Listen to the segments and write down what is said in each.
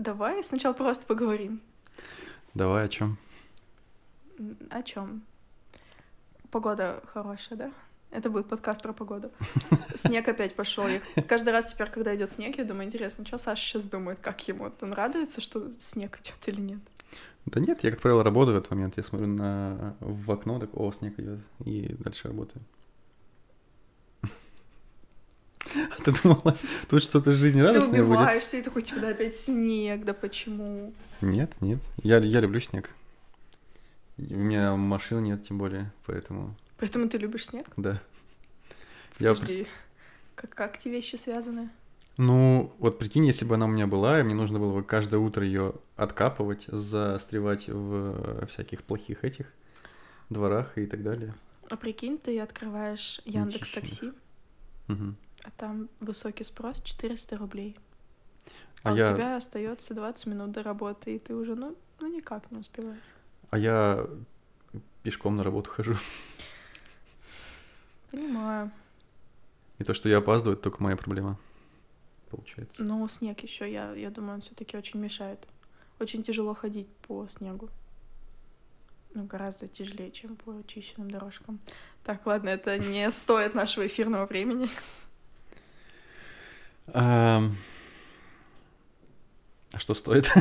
Давай сначала просто поговорим. Давай о чем? О чем? Погода хорошая, да? Это будет подкаст про погоду. Снег опять пошел. Я каждый раз теперь, когда идет снег, я думаю, интересно, что Саша сейчас думает, как ему? Он радуется, что снег идет или нет? Да нет, я, как правило, работаю в этот момент. Я смотрю на... в окно, так, о, снег идет, и дальше работаю. А ты думала, тут что-то Ты жизнерадостное будет? убиваешься и такой, типа, да опять снег, да почему? Нет, нет. Я, я люблю снег. У меня машины нет, тем более, поэтому, Поэтому ты любишь снег? да. Я Подожди, как, как эти вещи связаны? Ну, вот прикинь, если бы она у меня была, и мне нужно было бы каждое утро ее откапывать, застревать в всяких плохих этих дворах и так далее. А прикинь, ты открываешь Яндекс Такси, Мгм. А там высокий спрос 400 рублей. А А, у я- тебя остается 20 минут до работы, и ты уже, ну, ну никак не успеваешь. А я пешком на работу хожу. Понимаю. И то, что я опаздываю, это только моя проблема. Получается. Но снег еще, я, я думаю, он все-таки очень мешает. Очень тяжело ходить по снегу. Ну, гораздо тяжелее, чем по очищенным дорожкам. Так, ладно, это не стоит нашего эфирного времени. Ам, А что стоит?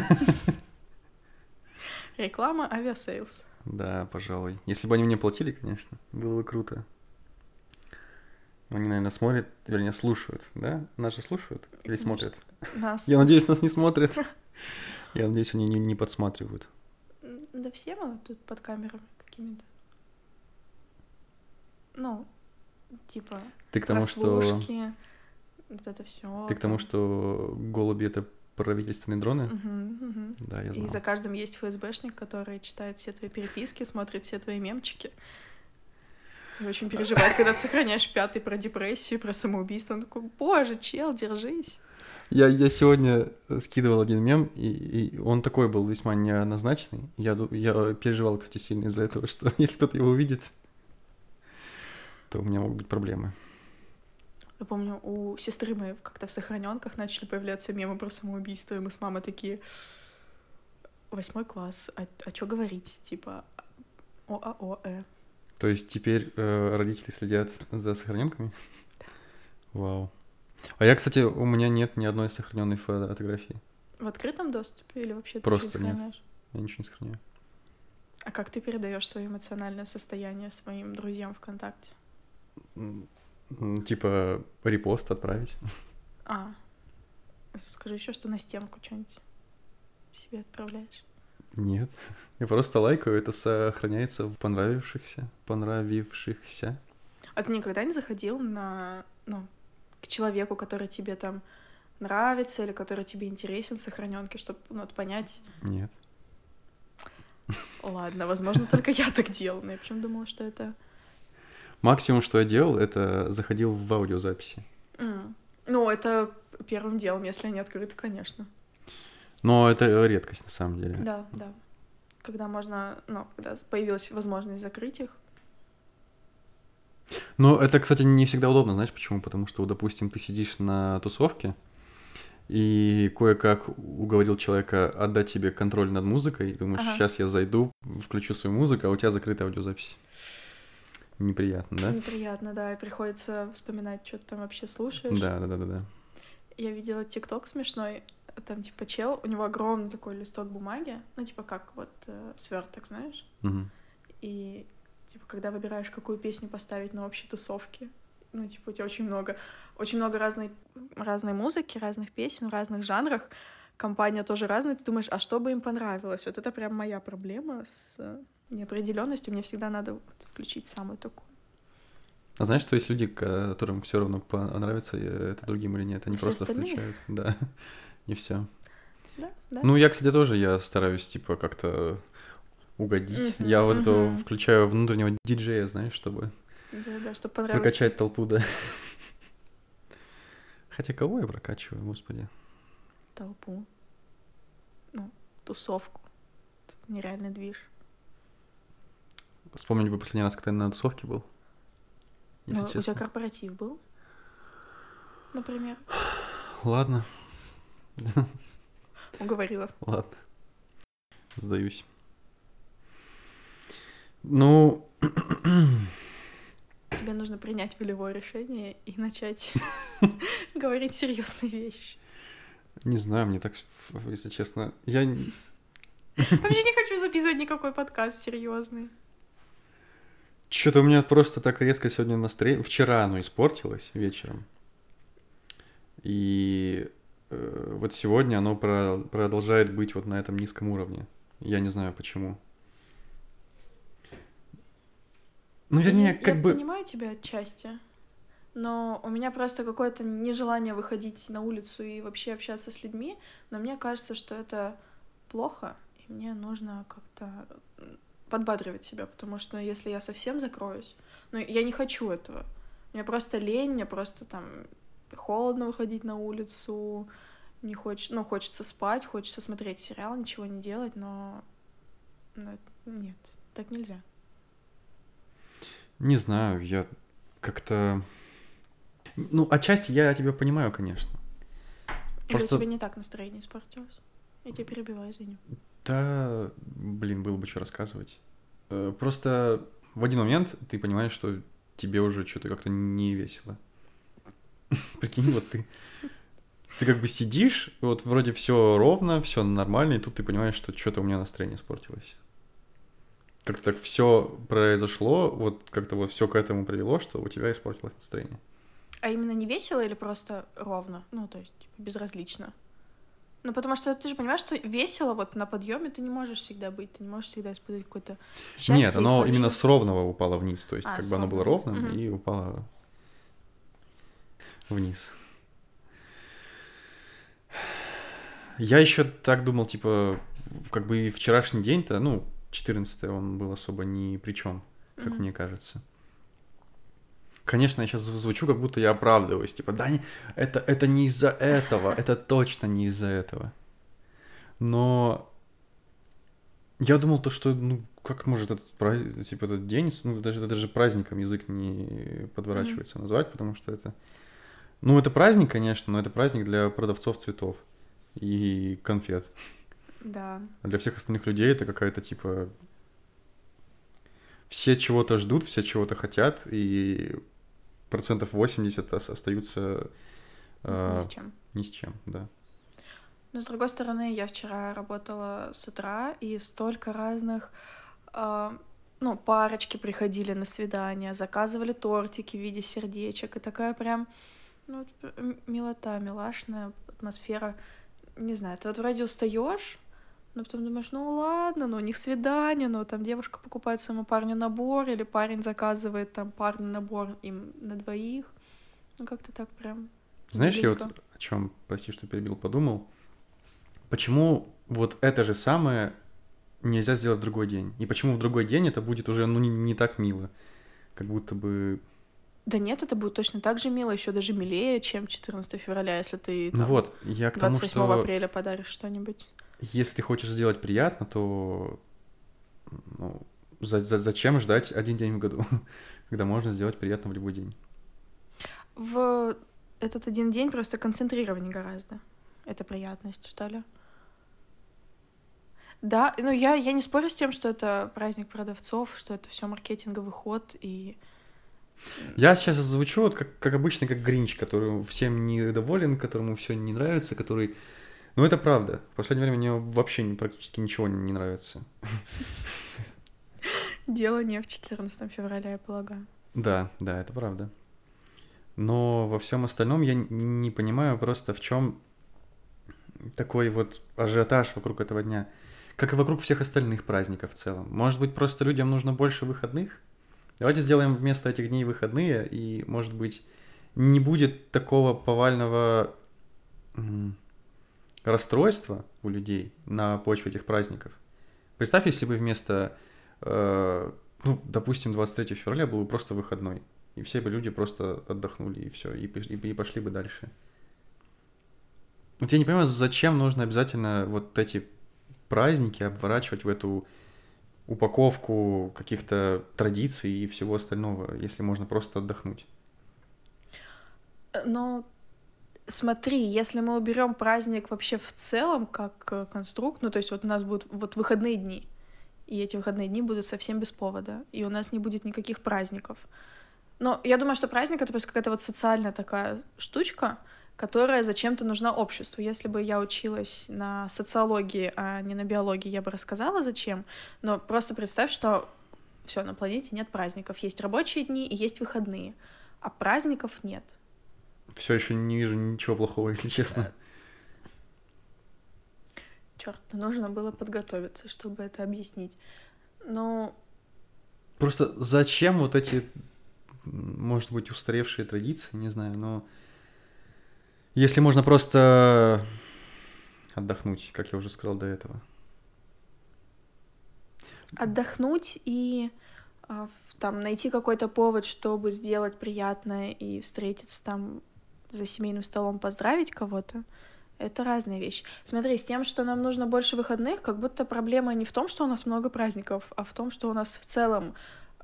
Реклама Aviasales. Да, пожалуй. Если бы они мне платили, конечно, было бы круто. Они, наверное, смотрят, вернее, слушают, да? Нас же слушают или Конечно. смотрят? Нас... Я надеюсь, нас не смотрят. Я надеюсь, они не, не подсматривают. Да все мы тут под камерами какими-то. Ну, типа, Ты к тому, что... вот это все. Ты к тому, что голуби — это правительственные дроны? Мгм, Да, я И знал. за каждым есть ФСБшник, который читает все твои переписки, смотрит все твои мемчики. И очень переживает, когда ты сохраняешь пятый про депрессию, про самоубийство. Он такой, боже, чел, держись. Я, я сегодня скидывал один мем, и, и он такой был весьма неоднозначный. Я, я переживал, кстати, сильно из-за этого, что если кто-то его увидит, то у меня могут быть проблемы. Я помню, у сестры моей как-то в сохраненках начали появляться мемы про самоубийство, и мы с мамой такие, восьмой класс, а, что говорить? Типа, ОАО, э. То есть теперь э, родители следят за сохраненками? Вау. А я, кстати, у меня нет ни одной сохраненной фотографии. В открытом доступе или вообще ты Просто нет. Я ничего не сохраняю. А как ты передаешь свое эмоциональное состояние своим друзьям ВКонтакте? Типа репост отправить. А, скажи еще, что на стенку что-нибудь себе отправляешь. Нет. Я просто лайкаю, это сохраняется в понравившихся, понравившихся. А ты никогда не заходил на, ну, к человеку, который тебе там нравится или который тебе интересен в сохраненке, чтобы ну, вот понять, Нет. ладно, возможно, только я так делала. Но я почему думала, что это... Максимум, что я делал, это заходил в аудиозаписи. М. Ну, это первым делом, если они открыты, конечно. Но это редкость на самом деле. Да, да. Когда можно, ну, когда появилась возможность закрыть их. Но это, кстати, не всегда удобно, знаешь почему? Потому что, допустим, ты сидишь на тусовке, и кое-как уговорил человека отдать тебе контроль над музыкой, и думаешь, Ага. сейчас я зайду, включу свою музыку, а у тебя закрыта аудиозапись. Неприятно, да? Неприятно, да, и приходится вспоминать, что ты там вообще слушаешь. Да, да, да, да, да. Я видела ТикТок смешной, там типа чел, у него огромный такой листок бумаги, ну типа как вот сверток, знаешь, Мгм. и типа когда выбираешь, какую песню поставить на общей тусовке, ну типа у тебя очень много, очень много разной, разной музыки, разных песен в разных жанрах, компания тоже разная, ты думаешь, а что бы им понравилось? Вот это прям моя проблема с э, неопределенностью, мне всегда надо вот включить самую такую. А знаешь, что есть люди, которым все равно понравится это другим или нет, они Все просто остальные? включают, да, и все. Да, да. Ну, я, кстати, тоже, я стараюсь, типа, как-то угодить. Мгм, Я вот этого мгм. включаю внутреннего диджея, знаешь, чтобы да, да, чтобы понравилось. прокачать толпу, да. Хотя кого я прокачиваю, господи? толпу, ну, тусовку. Это нереальный движ. Вспомнить бы последний раз, когда я на тусовке был. Если Ну, у тебя честно. корпоратив был, например? Ладно. Уговорила. Ладно. Сдаюсь. Ну, Тебе нужно принять волевое решение и начать говорить серьезные вещи. не знаю, мне так, если честно, я... Вообще не хочу записывать никакой подкаст серьезный. Что-то у меня просто так резко сегодня настроение... Вчера оно испортилось вечером. И э, вот сегодня оно про- продолжает быть вот на этом низком уровне. Я не знаю почему. Ну, вернее, я, как я бы... понимаю тебя отчасти, но у меня просто какое-то нежелание выходить на улицу и вообще общаться с людьми, но мне кажется, что это плохо, и мне нужно как-то подбадривать себя, потому что если я совсем закроюсь, ну, я не хочу этого. Мне просто лень, мне просто там холодно выходить на улицу, не хочется, ну, хочется спать, хочется смотреть сериал, ничего не делать, но, но нет, так нельзя. Не знаю, я как-то... Ну, отчасти я тебя понимаю, конечно. Или Просто- у тебя не так настроение испортилось? Я тебя перебиваю, извини. Да, блин, было бы что рассказывать. Э, Просто в один момент ты понимаешь, что тебе уже что-то как-то не весело. Прикинь, вот ты... Ты как бы сидишь, вот вроде все ровно, все нормально, и тут ты понимаешь, что что-то у меня настроение испортилось. Как-то так все произошло, вот как-то вот все к этому привело, что у тебя испортилось настроение. А именно не весело или просто ровно? Ну, то есть, типа, безразлично. Ну, потому что ты же понимаешь, что весело вот на подъеме ты не можешь всегда быть, ты не можешь всегда испытывать какое-то счастье. Нет, оно эйфорию. именно с ровного упало вниз, то есть А, как бы оно было ровным Мгм. и упало вниз. Я еще так думал, типа, как бы и вчерашний день-то, ну, 14 он был особо ни при чем, как Мгм. мне кажется. Конечно, я сейчас звучу, как будто я оправдываюсь. Типа, да, не- это, это не из-за этого, это точно не из-за этого. Но я думал то, что, ну, как может этот праздник, типа, этот день, ну, даже, даже праздником язык не подворачивается назвать, потому что это... Ну, это праздник, конечно, но это праздник для продавцов цветов и конфет. Да. А для всех остальных людей это какая-то, типа... Все чего-то ждут, все чего-то хотят, и процентов 80 ос- остаются а, Ни с чем. ни с чем, да. Но с другой стороны, я вчера работала с утра, и столько разных, а, ну, парочки приходили на свидание, заказывали тортики в виде сердечек, и такая прям, ну, милота, милашная атмосфера. Не знаю, ты вот вроде устаешь, но потом думаешь, ну ладно, ну у них свидание, но там девушка покупает своему парню набор, или парень заказывает там парный набор им на двоих. Ну как-то так прям. Знаешь, я вот о чем, прости, что перебил, подумал. Почему вот это же самое нельзя сделать в другой день? И почему в другой день это будет уже, ну, не, не так мило? Как будто бы... Да нет, это будет точно так же мило, еще даже милее, чем 14 февраля, если ты Ну там, вот, я к тому, 28 что апреля подаришь что-нибудь. Если ты хочешь сделать приятно, то ну, за- за- зачем ждать один день в году, когда можно сделать приятно в любой день? В этот один день просто концентрирование гораздо. Это приятность, что ли? Да, ну я, я не спорю с тем, что это праздник продавцов, что это все маркетинговый ход, и Я сейчас звучу вот как, как обычно, как Гринч, который всем недоволен, которому все не нравится, который... Ну, это правда. В последнее время мне вообще практически ничего не нравится. дело не в 14 февраля, я полагаю. Да, да, это правда. Но во всем остальном я не понимаю просто, в чем такой вот ажиотаж вокруг этого дня. Как и вокруг всех остальных праздников в целом. Может быть, просто людям нужно больше выходных? Давайте сделаем вместо этих дней выходные, и, может быть, не будет такого повального м, расстройства у людей на почве этих праздников. Представь, если бы вместо, э, ну, допустим, 23 февраля был бы просто выходной, и все бы люди просто отдохнули, и все, и, и- и пошли бы дальше. Вот я не понимаю, зачем нужно обязательно вот эти праздники обворачивать в эту упаковку каких-то традиций и всего остального, если можно просто отдохнуть. Э, Но Смотри, если мы уберем праздник вообще в целом как э, конструкт, ну то есть вот у нас будут вот выходные дни, и эти выходные дни будут совсем без повода, и у нас не будет никаких праздников. Но я думаю, что праздник — это просто какая-то вот социальная такая штучка, которая зачем-то нужна обществу. Если бы я училась на социологии, а не на биологии, я бы рассказала, зачем. Но просто представь, что все на планете нет праздников. Есть рабочие дни и есть выходные, а праздников нет. Все еще не вижу ничего плохого, если честно. Черт, нужно было подготовиться, чтобы это объяснить. Но Просто зачем вот эти, может быть, устаревшие традиции, не знаю, но если можно просто отдохнуть, как я уже сказал до этого. отдохнуть и а, там найти какой-то повод, чтобы сделать приятное и встретиться там за семейным столом, поздравить кого-то, это разные вещи. Смотри, с тем, что нам нужно больше выходных, как будто проблема не в том, что у нас много праздников, а в том, что у нас в целом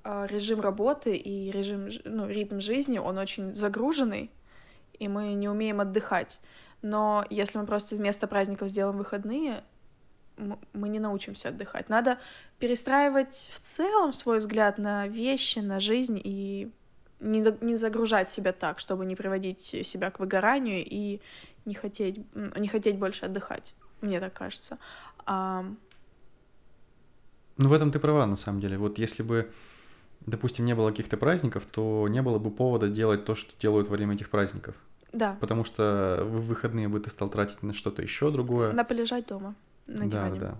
а, режим работы и режим, ну, ритм жизни, он очень загруженный, и мы не умеем отдыхать. Но если мы просто вместо праздников сделаем выходные, мы не научимся отдыхать. Надо перестраивать в целом свой взгляд на вещи, на жизнь и не, не загружать себя так, чтобы не приводить себя к выгоранию и не хотеть, не хотеть больше отдыхать. Мне так кажется. А, Ну, в этом ты права, на самом деле. Вот если бы, допустим, не было каких-то праздников, то не было бы повода делать то, что делают во время этих праздников. да, Потому что в выходные бы ты стал тратить на что-то еще другое. надо полежать дома на да, диване. да.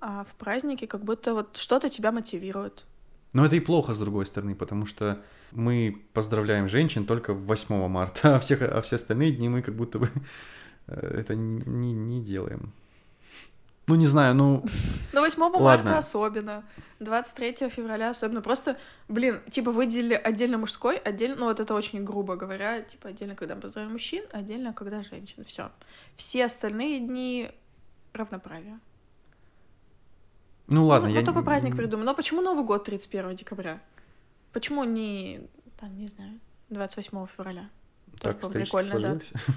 А в празднике как будто вот что-то тебя мотивирует. Но это и плохо, с другой стороны, потому что мы поздравляем женщин только 8 марта, а, всех, а все остальные дни мы как будто бы э, это не, не, делаем. Ну, не знаю, ну, Ну, 8 Ладно. марта особенно, 23 февраля особенно. Просто, блин, типа выделили отдельно мужской, отдельно, ну вот это очень грубо говоря, типа отдельно, когда поздравляем мужчин, отдельно, когда женщин. Все. Все остальные дни равноправия. Ну ладно. вот, я вот такой праздник придумал. Но почему Новый год 31 декабря? Почему не, там, не знаю, 28 февраля? Тоже, Так прикольная дата. сложилось.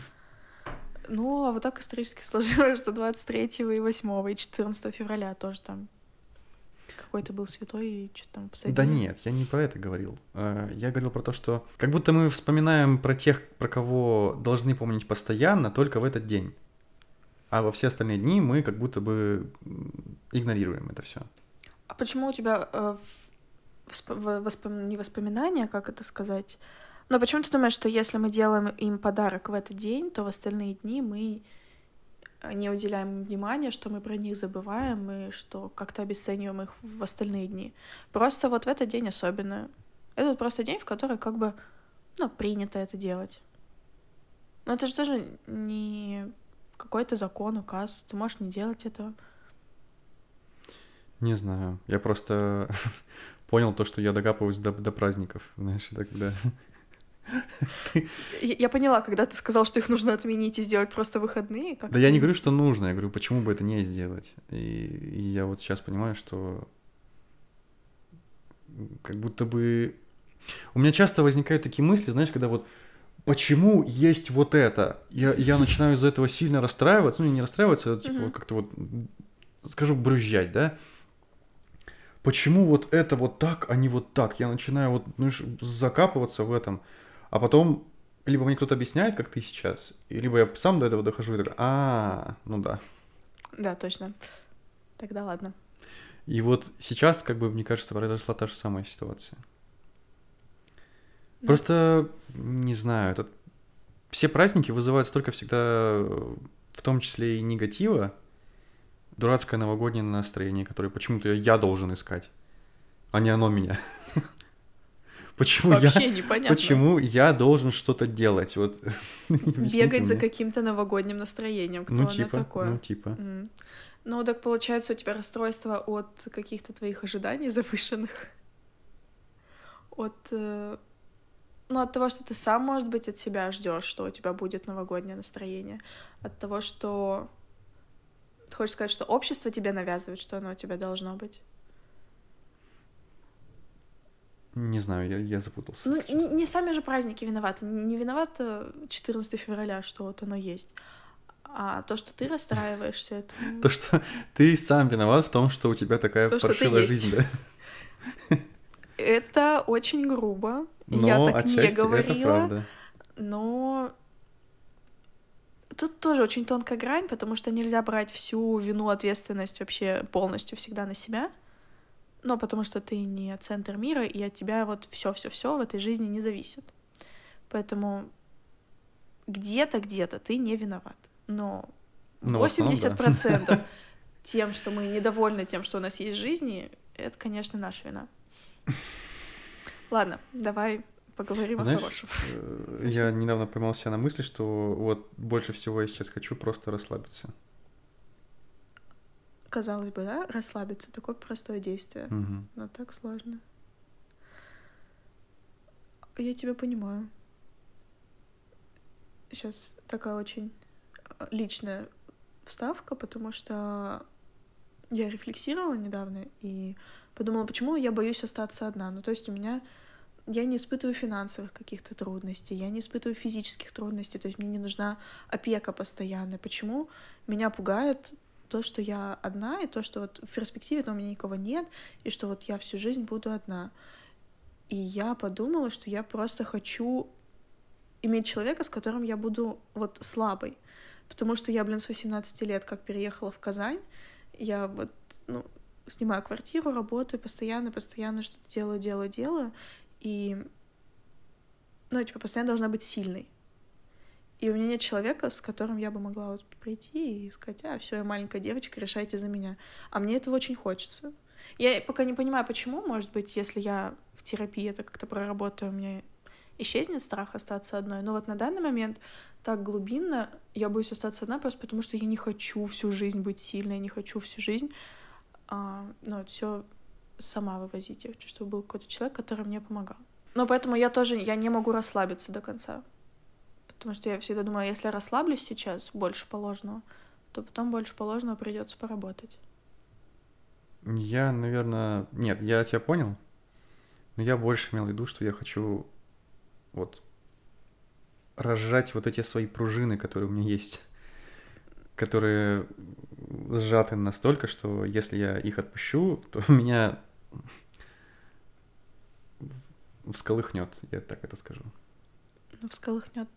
Ну, а вот так исторически сложилось, что 23 и 8 и 14 февраля тоже там какой-то был святой и что-то там посадили. Да нет, я не про это говорил. Э, Я говорил про то, что как будто мы вспоминаем про тех, про кого должны помнить постоянно, только в этот день. А во все остальные дни мы как будто бы игнорируем это все. А почему у тебя э, в- всп- в- воспом- не воспоминания, как это сказать? Но почему ты думаешь, что если мы делаем им подарок в этот день, то в остальные дни мы не уделяем им внимания, что мы про них забываем и что как-то обесцениваем их в остальные дни? Просто вот в этот день особенно. Это просто день, в который как бы, ну, принято это делать. Но это же тоже не какой-то закон, указ. Ты можешь не делать этого. Не знаю. Я просто понял то, что я докапываюсь до, до праздников. Знаешь, это когда... Я поняла, когда ты сказал, что их нужно отменить и сделать просто выходные. Да я не говорю, что нужно, я говорю, почему бы это не сделать. И, и я вот сейчас понимаю, что как будто бы... У меня часто возникают такие мысли, знаешь, когда вот почему есть вот это? Я, я начинаю из-за этого сильно расстраиваться, ну не расстраиваться, а типа вот как-то вот, скажу, брюзжать, да? Почему вот это вот так, а не вот так? Я начинаю вот, ну, закапываться в этом, а потом либо мне кто-то объясняет, как ты сейчас, либо я сам до этого дохожу и такой, а, ну да. Да, точно. Тогда ладно. И вот сейчас, как бы, мне кажется, произошла та же самая ситуация. Да. Просто, не знаю, этот... все праздники вызывают столько всегда, э, в том числе и негатива, дурацкое новогоднее настроение, которое почему-то я должен искать, а не оно меня. Почему я... Вообще непонятно. Почему я должен что-то делать? Вот Бегать за каким-то новогодним настроением. Кто Ну, оно типа, такое? ну, типа. М. Ну, так получается, у тебя расстройство от каких-то твоих ожиданий завышенных. От... э, Ну, от того, что ты сам, может быть, от себя ждешь, что у тебя будет новогоднее настроение. От того, что... Ты хочешь сказать, что общество тебе навязывает, что оно у тебя должно быть? Не знаю, я, я запутался. Ну, не, не сами же праздники виноваты. Не виноват э, 14 февраля, что вот оно есть. А то, что ты расстраиваешься, это... То, что ты сам виноват в том, что у тебя такая паршивая жизнь, да? Это очень грубо. Но Я так не говорила. Но тут тоже очень тонкая грань, потому что нельзя брать всю вину, ответственность вообще полностью всегда на себя. Но потому что ты не центр мира, и от тебя вот все-все-все в этой жизни не зависит. Поэтому где-то, где-то ты не виноват. Но Ну, в основном, да. 80% тем, что мы недовольны тем, что у нас есть жизни, это, конечно, наша вина. Ладно, давай поговорим Знаешь, о хорошем. э, я недавно поймал себя на мысли, что вот больше всего я сейчас хочу просто расслабиться. Казалось бы, да, расслабиться, такое простое действие, Мгм. но так сложно. Я тебя понимаю. Сейчас такая очень э, личная вставка, потому что я рефлексировала недавно и подумала, почему я боюсь остаться одна. Ну, то есть у меня я не испытываю финансовых каких-то трудностей, я не испытываю физических трудностей, то есть мне не нужна опека постоянная. Почему меня пугает то, что я одна, и то, что вот в перспективе у меня никого нет, и что вот я всю жизнь буду одна. И я подумала, что я просто хочу иметь человека, с которым я буду вот слабой. Потому что я, блин, с 18 лет как переехала в Казань, я вот, ну, снимаю квартиру, работаю постоянно, постоянно что-то делаю, делаю, делаю, и, ну, типа, постоянно должна быть сильной. И у меня нет человека, с которым я бы могла вот прийти и сказать, а, все, я маленькая девочка, решайте за меня. А мне этого очень хочется. Я пока не понимаю, почему. Может быть, если я в терапии это как-то проработаю, у меня исчезнет страх остаться одной. Но вот на данный момент так глубинно я боюсь остаться одна просто потому, что я не хочу всю жизнь быть сильной, не хочу всю жизнь а, ну, все сама вывозить. Хочу, чтобы был какой-то человек, который мне помогал. Но поэтому я тоже я не могу расслабиться до конца. Потому что я всегда думаю, если я расслаблюсь сейчас больше положенного, то потом больше положенного придется поработать. Я, наверное... Нет, я тебя понял. Но я больше имел в виду, что я хочу вот разжать вот эти свои пружины, которые у меня есть, которые сжаты настолько, что если я их отпущу, то меня всколыхнет, я так это скажу. Ну, всколыхнет.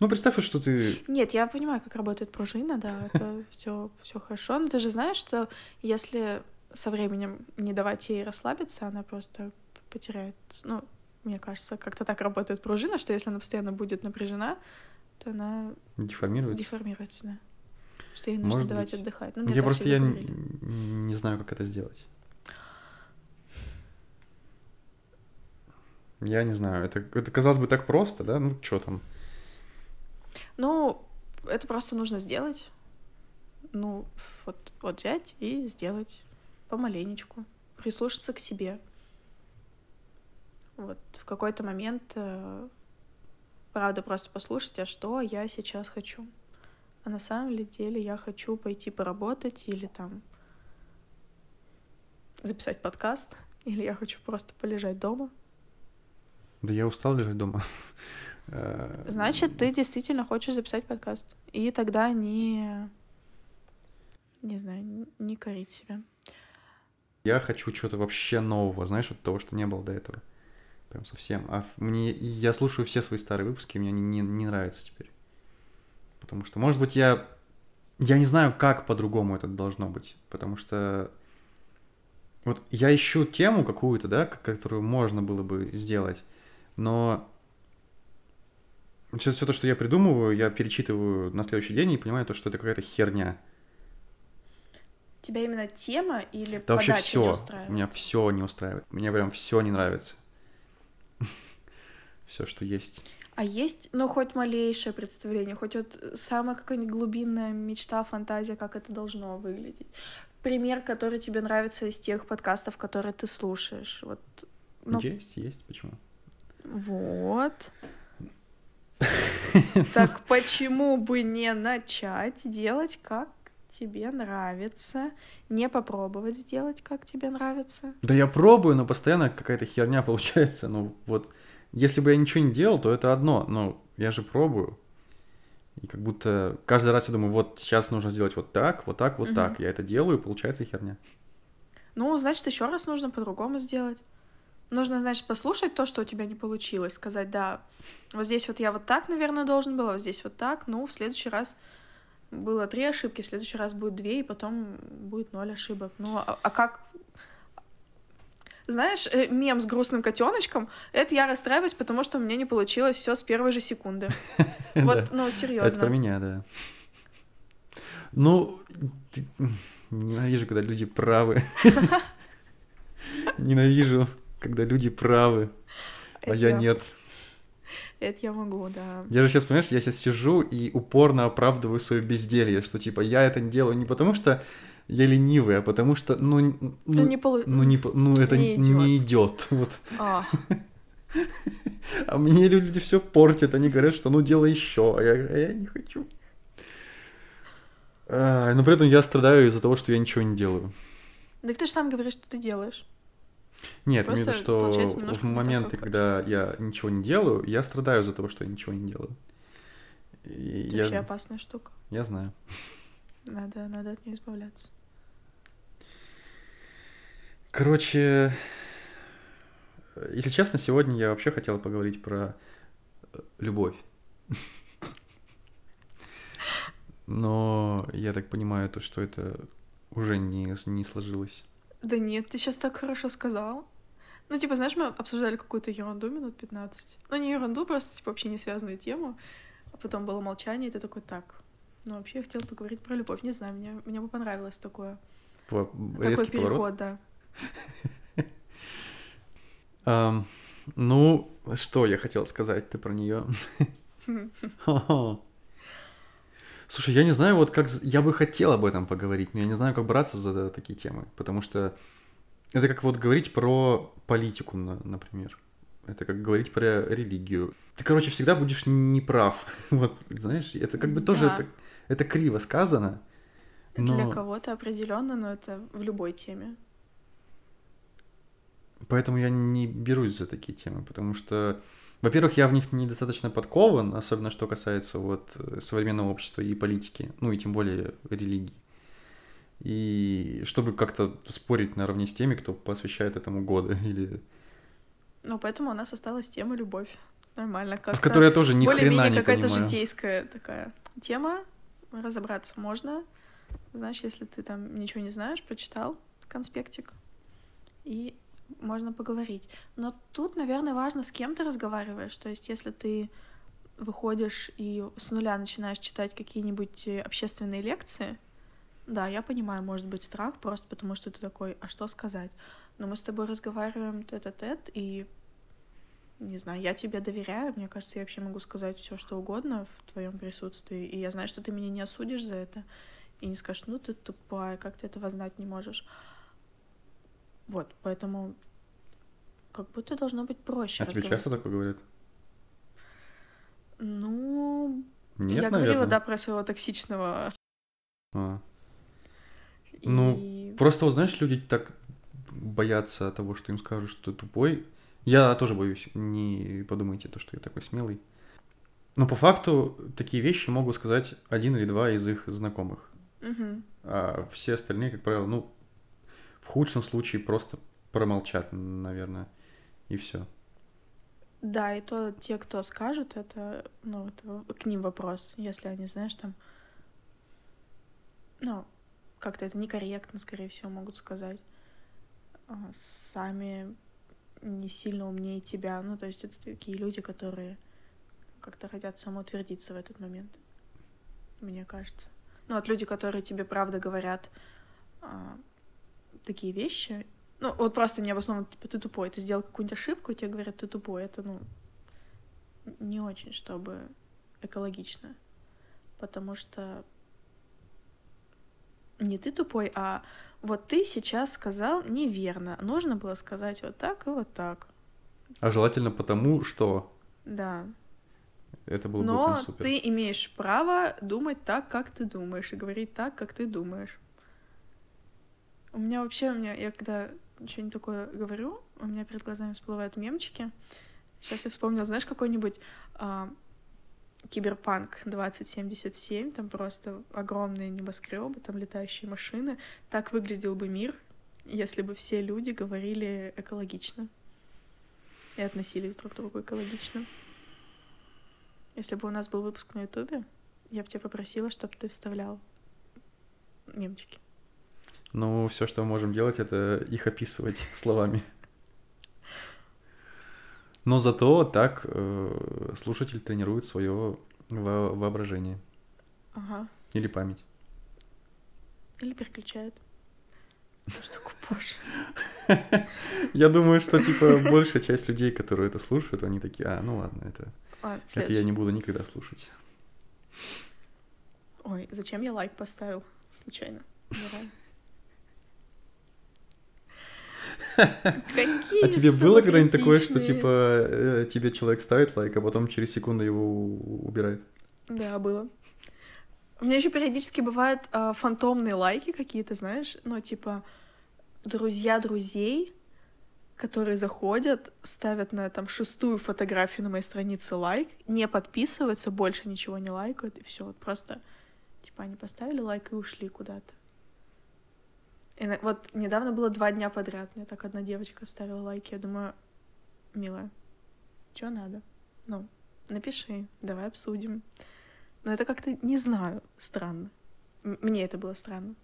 Ну, представь, что ты... Нет, я понимаю, как работает пружина, да, это все все хорошо. Но ты же знаешь, что если со временем не давать ей расслабиться, она просто потеряет, ну, мне кажется, как-то так работает пружина, что если она постоянно будет напряжена, то она Деформируется? деформируется, да. Что ей нужно Может давать быть. отдыхать. Ну, я просто я говорили. н- не знаю, как это сделать. Я не знаю. Это, это казалось бы так просто, да? Ну, что там? Ну, это просто нужно сделать. Ну, вот, вот взять и сделать помаленечку. Прислушаться к себе. Вот в какой-то момент, э, правда, просто послушать, а что я сейчас хочу. А на самом деле я хочу пойти поработать или там записать подкаст, или я хочу просто полежать дома. Да я устал лежать дома. Э, Значит, ты действительно хочешь записать подкаст. И тогда не... Не знаю, не корить себя. Я хочу чего-то вообще нового, знаешь, вот того, что не было до этого. Прям совсем. А мне... Я слушаю все свои старые выпуски, мне они не, не нравятся теперь. Потому что, может быть, я... Я не знаю, как по-другому это должно быть. Потому что... Вот я ищу тему какую-то, да, которую можно было бы сделать, но все, все то, что я придумываю, я перечитываю на следующий день и понимаю то, что это какая-то херня. Тебя именно тема или Да вообще подача не все. устраивает? Меня все не устраивает. Мне прям все не нравится. Все, что есть. А есть, ну, хоть малейшее представление, хоть вот самая какая-нибудь глубинная мечта, фантазия, как это должно выглядеть. Пример, который тебе нравится из тех подкастов, которые ты слушаешь. Вот. Ну, Есть, есть. Почему? Вот. Так почему бы не начать делать, как тебе нравится, не попробовать сделать, как тебе нравится. Да я пробую, но постоянно какая-то херня получается. Ну вот, если бы я ничего не делал, то это одно, но я же пробую. И как будто каждый раз я думаю, вот сейчас нужно сделать вот так, вот так, вот Мгм. так. Я это делаю, и получается херня. Ну, значит, еще раз нужно по-другому сделать. Нужно, значит, послушать то, что у тебя не получилось, сказать, да, вот здесь вот я вот так, наверное, должен был, а вот здесь вот так, ну, в следующий раз было три ошибки, в следующий раз будет две, и потом будет ноль ошибок. Ну, а, а как... Знаешь, э, мем с грустным котеночком, это я расстраиваюсь, потому что у меня не получилось все с первой же секунды. Вот, ну, Это про серьезно. меня, да. Ну, ненавижу, когда люди правы. Ненавижу, когда люди правы, а я нет. Это я могу, да. Я же сейчас, понимаешь, я сейчас сижу и упорно оправдываю свое безделье, что типа я это не делаю не потому, что я ленивый, а потому что, ну, Ну, ну, не полу... ну, не, ну это не не идет. Вот. А, А мне люди все портят, они говорят, что ну делай еще, а я, а я не хочу. А, но при этом я страдаю из-за того, что я ничего не делаю. так ты же сам говоришь, что ты делаешь. Нет, имею в виду, Просто что в моменты, как когда я ничего не делаю, я страдаю из-за того, что я ничего не делаю. И Это я, вообще опасная штука. я знаю. Надо, надо от нее избавляться. Короче, если честно, сегодня я вообще хотел поговорить про э, любовь. Но я так понимаю, то, что это уже не, не сложилось. Да нет, ты сейчас так хорошо сказал. Ну, типа, знаешь, мы обсуждали какую-то ерунду минут 15. Ну, не ерунду, просто, типа, вообще не связанную тему. А потом было молчание, и ты такой, так. Ну, вообще, я хотела поговорить про любовь. Не знаю, мне, мне бы понравилось такое. Во- Такой Резкий переход, поворот. да. Ну, что я хотел сказать ты про нее? Слушай, я не знаю, вот как... Я бы хотел об этом поговорить, но я не знаю, как браться за такие темы, потому что это как вот говорить про политику, на- например. Это как говорить про религию. Ты, короче, всегда будешь неправ. Вот, знаешь, это как бы тоже... Да. Это, это криво сказано. Для Но- кого-то определенно, но это в любой теме. Поэтому я не берусь за такие темы, потому что, во-первых, я в них недостаточно подкован, особенно что касается вот э, современного общества и политики, ну и тем более религии. И чтобы как-то спорить наравне с теми, кто посвящает этому годы, или Ну, поэтому у нас осталась тема любовь. Нормально, в как-то. которой я тоже ни хрена Более-менее не какая-то понимаю. житейская такая тема. Разобраться можно. Знаешь, если ты там ничего не знаешь, прочитал конспектик, и можно поговорить. Но тут, наверное, важно, с кем ты разговариваешь. То есть, если ты выходишь и с нуля начинаешь читать какие-нибудь э, общественные лекции, да, я понимаю, может быть страх, просто потому что ты такой, а что сказать? Но мы с тобой разговариваем тет-а-тет, и не знаю, я тебе доверяю, мне кажется, я вообще могу сказать все, что угодно в твоем присутствии, и я знаю, что ты меня не осудишь за это, и не скажешь, ну ты тупая, как ты этого знать не можешь. Вот, поэтому как будто должно быть проще. А тебе часто такое говорят? Ну, Нет, я наверное. говорила, да, про своего токсичного. А. Ну, и- Просто, вот, знаешь, люди так боятся того, что им скажут, что ты тупой. Я тоже боюсь. Не подумайте то, что я такой смелый. Но по факту такие вещи могут сказать один или два из их знакомых. Мгм. А все остальные, как правило, ну, в худшем случае просто промолчат, наверное, и все. Да, и то те, кто скажет, это, ну, это к ним вопрос, если они, знаешь, там, ну, как-то это некорректно, скорее всего, могут сказать. А, Сами не сильно умнее тебя. Ну, то есть это такие люди, которые как-то хотят самоутвердиться в этот момент, мне кажется. Ну, вот люди, которые тебе правда говорят а, такие вещи, ну, вот просто необоснованно, типа, ты тупой, ты сделал какую-нибудь ошибку, и тебе говорят, ты тупой, это, ну, не очень, чтобы экологично. Потому что не ты тупой, а вот ты сейчас сказал неверно. Нужно было сказать вот так и вот так. А желательно потому, что... Да. Это было бы Но прям супер. ты имеешь право думать так, как ты думаешь, и говорить так, как ты думаешь. У меня вообще, у меня, я когда что-нибудь такое говорю, у меня перед глазами всплывают мемчики. Сейчас я вспомнила, знаешь, какой-нибудь а, Киберпанк 2077, там просто огромные небоскребы, там летающие машины. Так выглядел бы мир, если бы все люди говорили экологично и относились друг к другу экологично. Если бы у нас был выпуск на Ютубе, я бы тебя попросила, чтобы ты вставлял мемчики. Ну, все, что мы можем делать, это их описывать словами. Но зато так э, слушатель тренирует свое во- воображение Ага. или память. Или переключает. Ты что купишь? Я думаю, что типа большая часть людей, которые это слушают, они такие, а, ну ладно, это, Ладно, это я не буду никогда слушать. Ой, зачем я лайк поставил? Случайно. Давай. Какие А тебе было когда-нибудь такое, что типа э, тебе человек ставит лайк, а потом через секунду его убирает? Да, было. У меня еще периодически бывают а, фантомные лайки какие-то, знаешь, ну, типа, друзья друзей, которые заходят, ставят на там шестую фотографию на моей странице лайк, не подписываются, больше ничего не лайкают, и все, вот просто, типа, они поставили лайк и ушли куда-то. И вот недавно было два дня подряд, мне так одна девочка ставила лайки, я думаю, милая, что надо? Ну, напиши, давай обсудим. Но это как-то, не знаю, странно. Мне это было странно.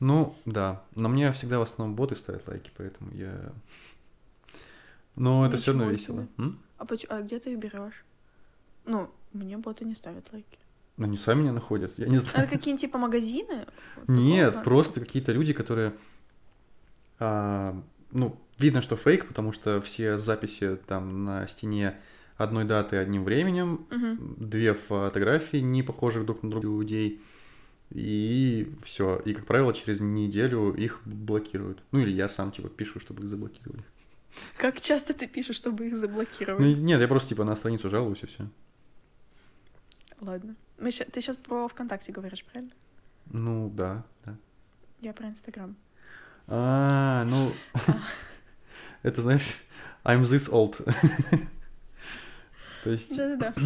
Ну, да. На мне всегда в основном боты ставят лайки, поэтому я... Но это все равно весело. А, поч- а где ты их берешь? Ну, мне боты не ставят лайки. Ну, они сами меня находят, я не А знаю. это какие-нибудь типа магазины? Нет, такого? просто какие-то люди, которые... а, ну, видно, что фейк, потому что все записи там на стене одной даты одним временем, две фотографии, не похожих друг на друга людей, и все. И, как правило, через неделю их блокируют. Ну, или я сам, типа, пишу, чтобы их заблокировали. Как часто ты пишешь, чтобы их Ну, заблокировали? и- нет, я просто, типа, на страницу жалуюсь, и все. Ладно. Мы ща- Ты сейчас про ВКонтакте говоришь, правильно? Ну, да, да. Я про Инстаграм. А, ну, это, знаешь, I'm this old. То есть, Да-да-да.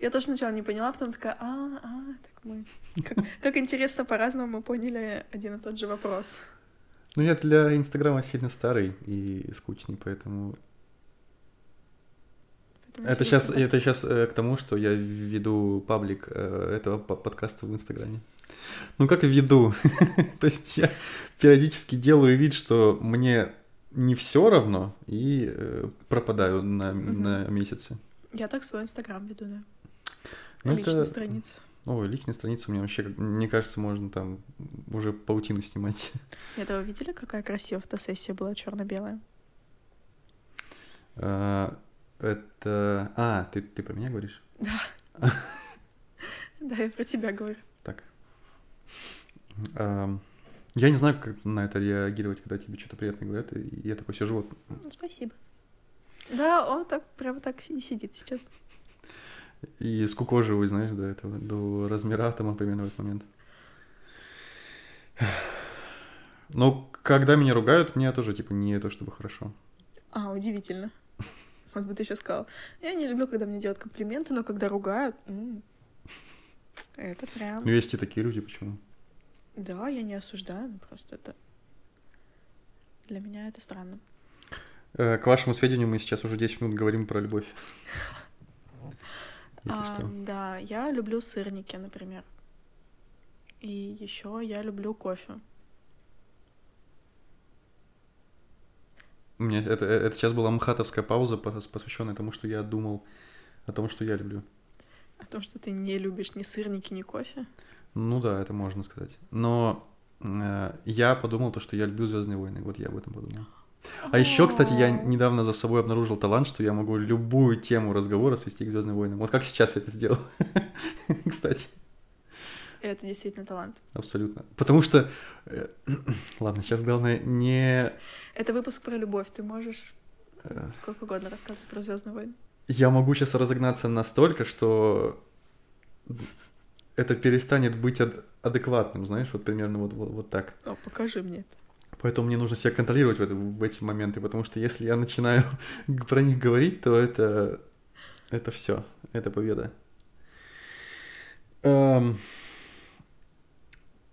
Я тоже сначала не поняла, потом такая, а, а, так мы... Как, как интересно, по-разному мы поняли один и тот же вопрос. ну, я для Инстаграма сильно старый и скучный, поэтому... Это сейчас, это сейчас к тому, что я веду паблик э, этого по- подкаста в Инстаграме. Ну, как и веду. То есть я периодически делаю вид, что мне не все равно, и э, пропадаю на, Мгм. на месяцы. Я так свой Инстаграм веду, да. Ну, Личную это- страницу. Ой, личная страница у меня вообще, мне кажется, можно там уже паутину снимать. А вы видели, какая красивая фотосессия была черно-белая? А, Это... А, ты, ты про меня говоришь? Да. Да, я про тебя говорю. Так. Я не знаю, как на это реагировать, когда тебе что-то приятное говорят, и я такой сижу, вот, Ну, спасибо. Да, он так прямо так и сидит сейчас. и скукоживаюсь, знаешь, до этого, до размера атома примерно в этот момент. Но когда меня ругают, мне тоже, типа, не то чтобы хорошо. А, удивительно. Вот бы ты сейчас сказал. Я не люблю, когда мне делают комплименты, но когда ругают, м, это прям... Ну, есть и такие люди, почему? Да, я не осуждаю, но просто это... Для меня это странно. Э, К вашему сведению, мы сейчас уже 10 минут говорим про любовь. Если А, что. Да, я люблю сырники, например. И еще я люблю кофе. У меня это, это сейчас была мхатовская пауза, пос- посвященная тому, что я думал о том, что я люблю. О том, что ты не любишь ни сырники, ни кофе. Ну да, это можно сказать. Но э, я подумал то, что я люблю Звездные войны. Вот я об этом подумал. А еще, кстати, я недавно за собой обнаружил талант, что я могу любую тему разговора свести к Звездным войнам. Вот как сейчас я это сделал. Кстати, Это действительно талант. абсолютно. Потому что, э, ладно, сейчас главное не Это выпуск про любовь. Ты можешь Э, Сколько угодно рассказывать про Звездные войны. Я могу сейчас разогнаться настолько, что это перестанет быть ад- адекватным, знаешь, вот примерно вот, вот, вот так. О, покажи мне это. Поэтому мне нужно себя контролировать в, это- в эти моменты, потому что если я начинаю про них говорить, то это, это все, это победа. Эм,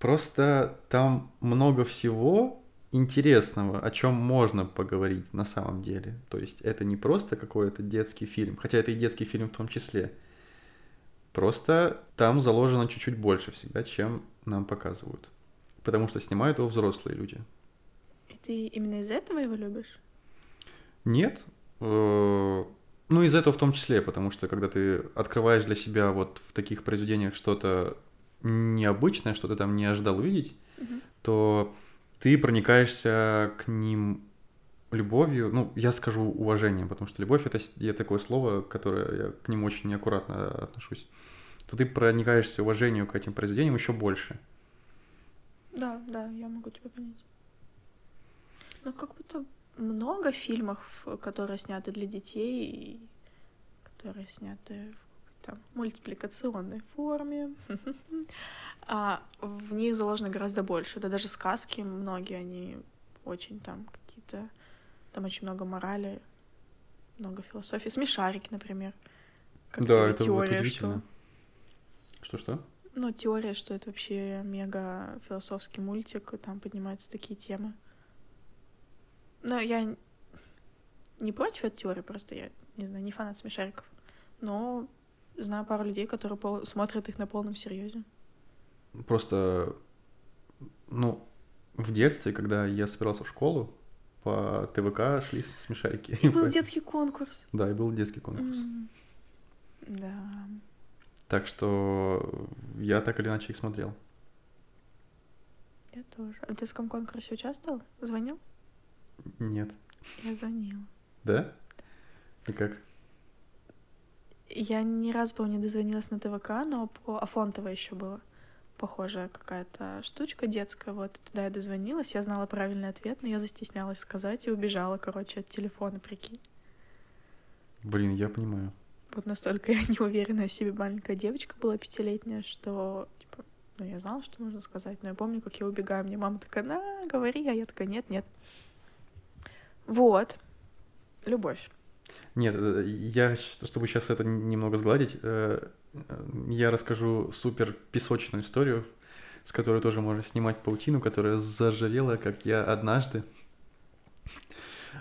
просто там много всего интересного, о чем можно поговорить на самом деле. То есть это не просто какой-то детский фильм, хотя это и детский фильм в том числе. Просто там заложено чуть-чуть больше всегда, чем нам показывают. Потому что снимают его взрослые люди. И ты именно из-за этого его любишь? Нет. э, Ну, из этого в том числе, потому что когда ты открываешь для себя вот в таких произведениях что-то необычное, что ты там не ожидал увидеть, Мгм. то ты проникаешься к ним любовью, ну, я скажу уважением, потому что любовь это я такое слово, которое я к ним очень неаккуратно отношусь. То ты проникаешься уважением к этим произведениям еще больше. Да, да, я могу тебя понять. Ну, как будто много фильмов, которые сняты для детей, и которые сняты в там, мультипликационной форме. А в них заложено гораздо больше. Да даже сказки многие, они очень там какие-то... Там очень много морали, много философии. Смешарики, например. Как да, это вот теория, удивительно. Что-что? Ну, теория, что это вообще мега философский мультик, и там поднимаются такие темы. Но я не против этой теории, просто я, не знаю, не фанат смешариков. Но знаю пару людей, которые пол- смотрят их на полном серьезе. Просто, ну, в детстве, когда я собирался в школу, по ТВК шли смешарики. И был детский конкурс. Да, и был детский конкурс. Да. Так что я так или иначе их смотрел. Я тоже. А в детском конкурсе участвовал? Звонил? Нет. Я звонила. Да? И как? Я ни разу, по-моему, не дозвонилась на ТВК, но по Афонтово еще было похожая какая-то штучка детская. Вот туда я дозвонилась, я знала правильный ответ, но я застеснялась сказать и убежала, короче, от телефона, прикинь. Блин, я понимаю. Вот настолько я неуверенная в себе маленькая девочка была пятилетняя, что, типа, ну, я знала, что нужно сказать, но я помню, как я убегаю. Мне мама такая, на, говори, а я такая, нет, нет. Вот. Любовь. Нет, э, я, чтобы сейчас это немного сгладить, э, э, я расскажу супер песочную историю, с которой тоже можно снимать паутину, которая заржавела, как я однажды.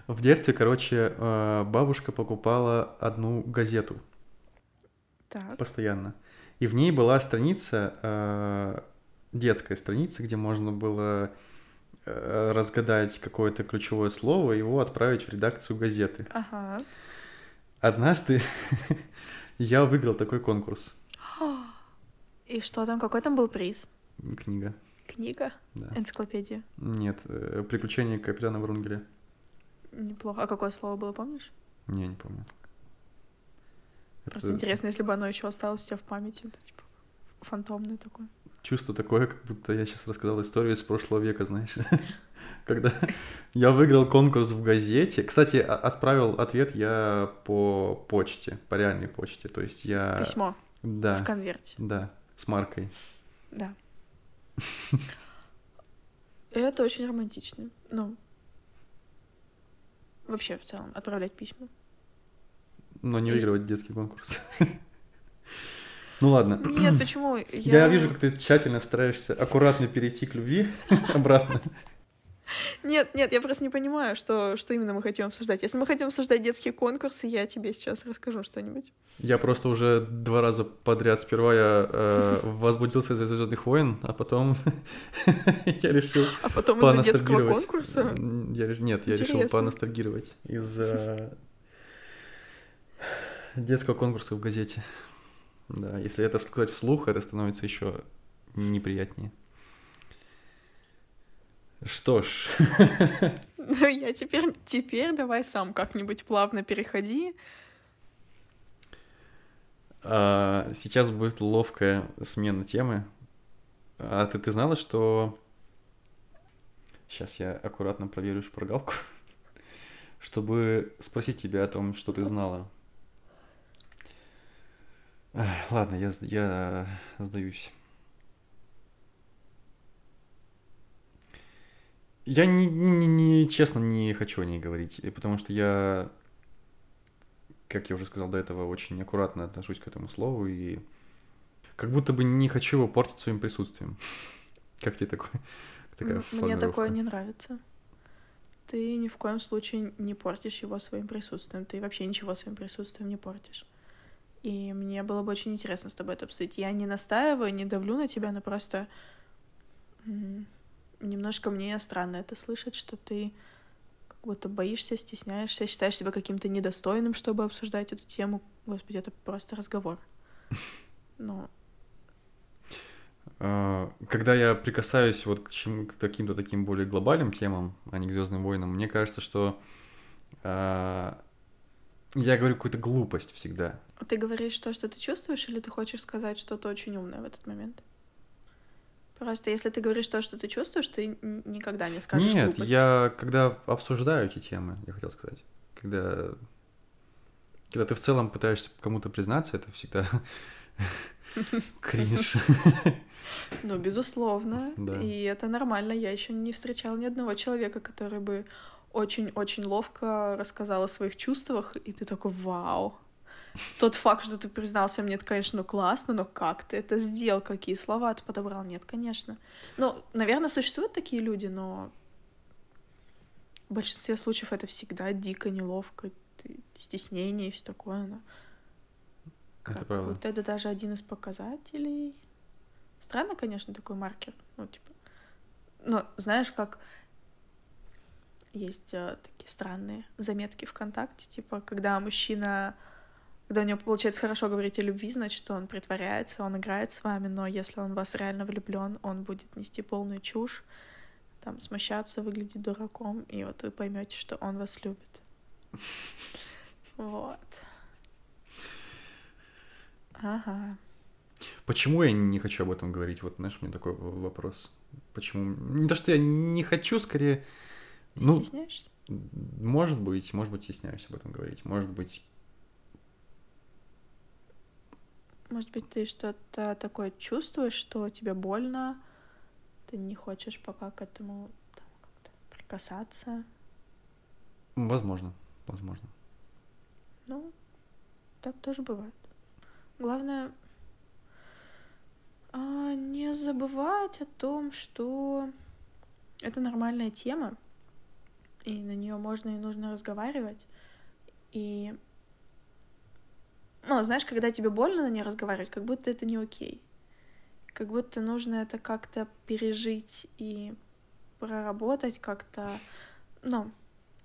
В детстве, короче, бабушка покупала одну газету Так. постоянно. И в ней была страница, детская страница, где можно было разгадать какое-то ключевое слово и его отправить в редакцию газеты. Ага. Однажды я выиграл такой конкурс. И что там, какой там был приз? Книга. Книга? Да. Энциклопедия? Нет, э, приключения капитана Врунгеля. Неплохо. А какое слово было, помнишь? Не, не помню. Просто Это интересно, если бы оно еще осталось у тебя в памяти, то типа фантомное такое. Чувство такое, как будто я сейчас рассказал историю из прошлого века, знаешь. Когда я выиграл конкурс в газете. Кстати, отправил ответ я по почте, по реальной почте. То есть я... Письмо в Да, конверте. да, с маркой. Да. Это очень романтично. Ну, вообще в целом, отправлять письма. Но не И- выигрывать детский конкурс. Ну ладно. Нет, почему? Я вижу, как ты тщательно стараешься аккуратно перейти к любви обратно. Нет, нет, я просто не понимаю, что, что именно мы хотим обсуждать. Если мы хотим обсуждать детские конкурсы, я тебе сейчас расскажу что-нибудь. Я просто уже два раза подряд. Сперва я э, возбудился из-за Звездных войн, а потом я решил А потом из-за детского конкурса. Я, нет, я решил Интересно. поностальгировать из-за детского конкурса в газете. Да, если это сказать вслух, это становится еще неприятнее. Что ж, Ну, я теперь, теперь давай сам как-нибудь плавно переходи. а, сейчас будет ловкая смена темы. А ты, ты знала, что... Сейчас я аккуратно проверю шпаргалку. чтобы спросить тебя о том, что ты знала. Ладно, я, я сдаюсь. Я не, не, не, честно не хочу о ней говорить, потому что я, как я уже сказал до этого, очень аккуратно отношусь к этому слову и как будто бы не хочу его портить своим присутствием. Как тебе такое? Такая Мне такое не нравится. Ты ни в коем случае не портишь его своим присутствием. Ты вообще ничего своим присутствием не портишь. И мне было бы очень интересно с тобой это обсудить. Я не настаиваю, не давлю на тебя, но просто немножко мне странно это слышать, что ты как будто боишься, стесняешься, считаешь себя каким-то недостойным, чтобы обсуждать эту тему. Господи, это просто разговор. Но а, когда я прикасаюсь вот к, чем, к каким-то таким более глобальным темам, а не к Звездным войнам, мне кажется, что э, я говорю какую-то глупость всегда. Ты говоришь то, что ты чувствуешь, или ты хочешь сказать что-то очень умное в этот момент? Просто если ты говоришь то, что ты чувствуешь, ты никогда не скажешь Нет, глупость. я когда обсуждаю эти темы, я хотел сказать, когда, когда ты в целом пытаешься кому-то признаться, это всегда кринж. Ну, безусловно. Да. И это нормально. Я еще не встречала ни одного человека, который бы очень-очень ловко рассказал о своих чувствах, и ты такой, вау. Тот факт, что ты признался мне, это, конечно, ну, классно, но как ты это сделал? Какие слова ты подобрал? Нет, конечно. Ну, наверное, существуют такие люди, но в большинстве случаев это всегда дико, неловко, стеснение и все такое. Но... Это как правда. будто это даже один из показателей Странно, конечно, такой маркер. Ну, типа. Но знаешь, как есть э, такие странные заметки ВКонтакте, типа, когда мужчина, когда у него получается хорошо говорить о любви, значит, он притворяется, он играет с вами, но если он в вас реально влюблен, он будет нести полную чушь, там, смущаться, выглядеть дураком, и вот вы поймете, что он вас любит. Вот. Ага. Почему я не хочу об этом говорить? Вот, знаешь, у меня такой вопрос. Почему? Не то, что я не хочу, скорее... Ну, Стесняешься? Может быть, может быть, стесняюсь об этом говорить. Может быть... Может быть, ты что-то такое чувствуешь, что тебе больно, ты не хочешь пока к этому там, как-то прикасаться? Возможно, возможно. Ну, так тоже бывает. Главное а, не забывать о том, что это нормальная тема, и на нее можно и нужно разговаривать. И, ну, знаешь, когда тебе больно на нее разговаривать, как будто это не окей. Как будто нужно это как-то пережить и проработать как-то, ну,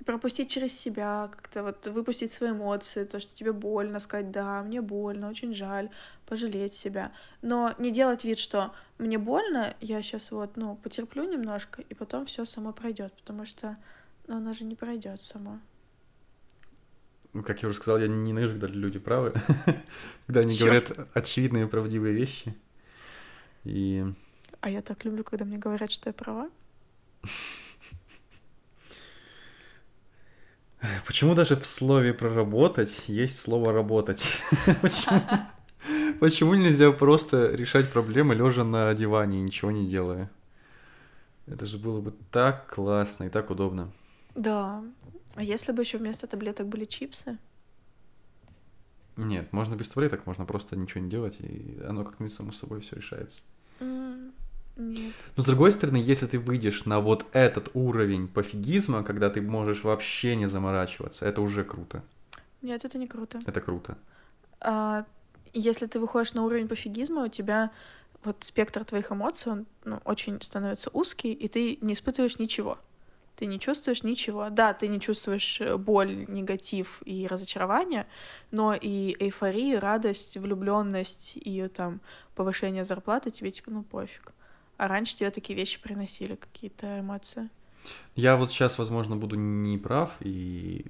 пропустить через себя, как-то вот выпустить свои эмоции, то, что тебе больно, сказать, да, мне больно, очень жаль, пожалеть себя. Но не делать вид, что мне больно, я сейчас вот, ну, потерплю немножко, и потом все само пройдет, потому что, ну, оно же не пройдет само. Ну, как я уже сказал, я ненавижу, когда люди правы, когда они говорят очевидные правдивые вещи. И... А я так люблю, когда мне говорят, что я права. Почему даже в слове проработать есть слово работать? Почему? Почему нельзя просто решать проблемы лежа на диване ничего не делая? Это же было бы так классно и так удобно. Да. А если бы еще вместо таблеток были чипсы? Нет, можно без таблеток, можно просто ничего не делать, и оно как-нибудь само собой все решается. Mm. Нет. Но с другой стороны, если ты выйдешь на вот этот уровень пофигизма, когда ты можешь вообще не заморачиваться, это уже круто. Нет, это не круто. Это круто. А, если ты выходишь на уровень пофигизма, у тебя вот спектр твоих эмоций, он ну, очень становится узкий, и ты не испытываешь ничего. Ты не чувствуешь ничего. Да, ты не чувствуешь э, боль, негатив и разочарование, но и эйфорию, радость, влюбленность и там повышение зарплаты тебе типа ну пофиг. А раньше тебе такие вещи приносили, какие-то эмоции? Я вот сейчас, возможно, буду не прав, и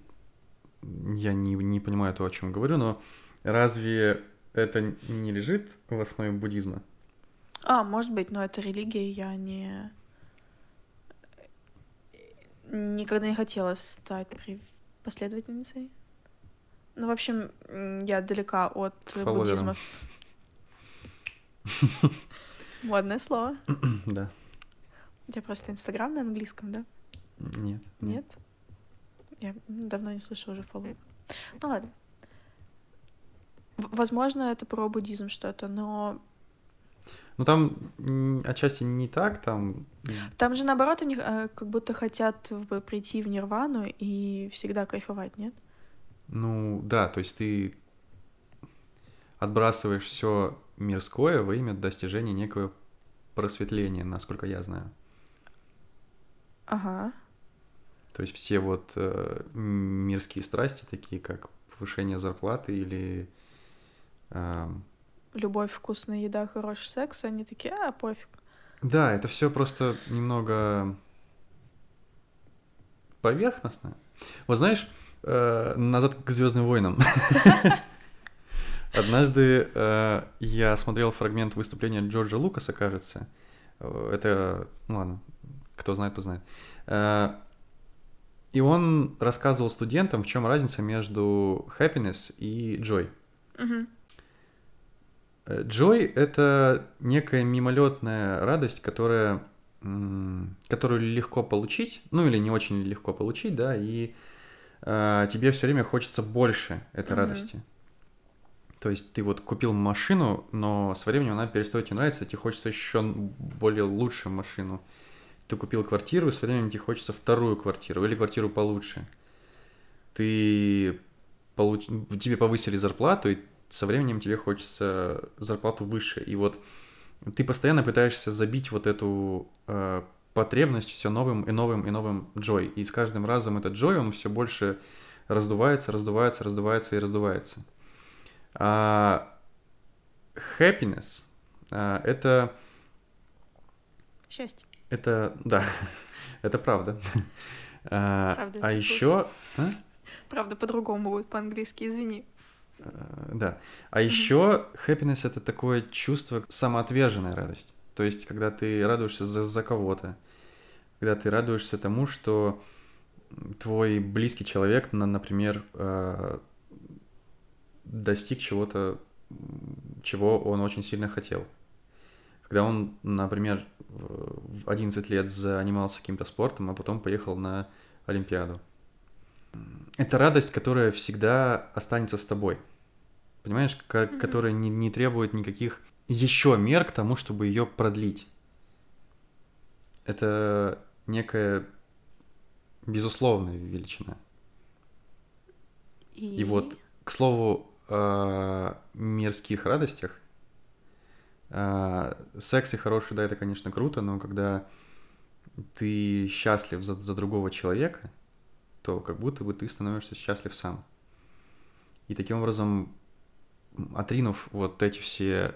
я не, не понимаю то, о чем говорю, но разве это не лежит в основе буддизма? А, может быть, но это религия, я не... Никогда не хотела стать. Последовательницей? Ну, в общем, я далека от буддизма. Модное слово. Да. У тебя просто Инстаграм на английском, да? Нет. Нет? Я давно не слышала уже фоллоу. Ну ладно. Возможно, это про буддизм что-то, но Ну там отчасти не так, там... там же наоборот они э, как будто хотят прийти в нирвану и всегда кайфовать, нет? Ну да, то есть ты отбрасываешь все мирское во имя достижения некого просветления, насколько я знаю. Ага. То есть все вот э, мирские страсти, такие как повышение зарплаты или эм, Любовь, вкусная еда, хороший секс, они такие, а, пофиг. Да, это все просто немного поверхностно. Вот знаешь, э, назад к Звездным войнам. Однажды э, я смотрел фрагмент выступления Джорджа Лукаса, кажется. Это, ну ладно, кто знает, то знает. Э, И он рассказывал студентам, в чем разница между happiness и joy. Мгм. Joy — это некая мимолетная радость, которая, которую легко получить, ну или не очень легко получить, да, и э, тебе все время хочется больше этой Мгм. радости. То есть ты вот купил машину, но со временем она перестает тебе нравиться, тебе хочется еще более лучшую машину. Ты купил квартиру, и со временем тебе хочется вторую квартиру или квартиру получше. Ты получ... тебе повысили зарплату, и со временем тебе хочется зарплату выше. И вот ты постоянно пытаешься забить вот эту э, потребность все новым и новым и новым джой. И с каждым разом этот джой, он все больше раздувается, раздувается, раздувается и раздувается. А happiness а, это, Счастье. это, да, это правда. А, Правда, а еще, а? Правда, по-другому будет по-английски, извини. Э, Да. А еще happiness это такое чувство самоотверженная радость. То есть, когда ты радуешься за, за кого-то, когда ты радуешься тому, что твой близкий человек, на- например, э, достиг чего-то, чего он очень сильно хотел. Когда он, например, в 11 лет занимался каким-то спортом, а потом поехал на Олимпиаду. Это радость, которая всегда останется с тобой. Понимаешь, ка- Мгм. которая не, не требует никаких еще мер к тому, чтобы ее продлить. Это некая безусловная величина. И, И вот, к слову, о мирских радостях, а, секс и хороший, да, это, конечно, круто, но когда ты счастлив за, за другого человека, то как будто бы ты становишься счастлив сам. И таким образом, отринув вот эти все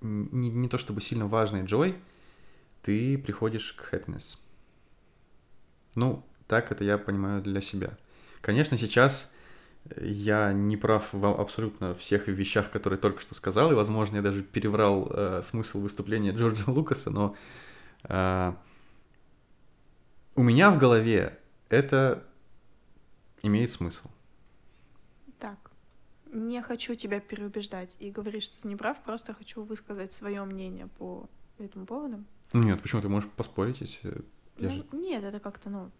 не, не то чтобы сильно важные joy, ты приходишь к happiness. Ну, так это я понимаю для себя. Конечно, сейчас я не прав в абсолютно всех вещах, которые только что сказал, и, возможно, я даже переврал э, смысл выступления Джорджа Лукаса, но э, у меня в голове это имеет смысл. Так. Не хочу тебя переубеждать и говорить, что ты не прав, просто хочу высказать свое мнение по этому поводу. Нет, почему ты можешь поспорить, если я Ну, же- Нет, это как-то, ну...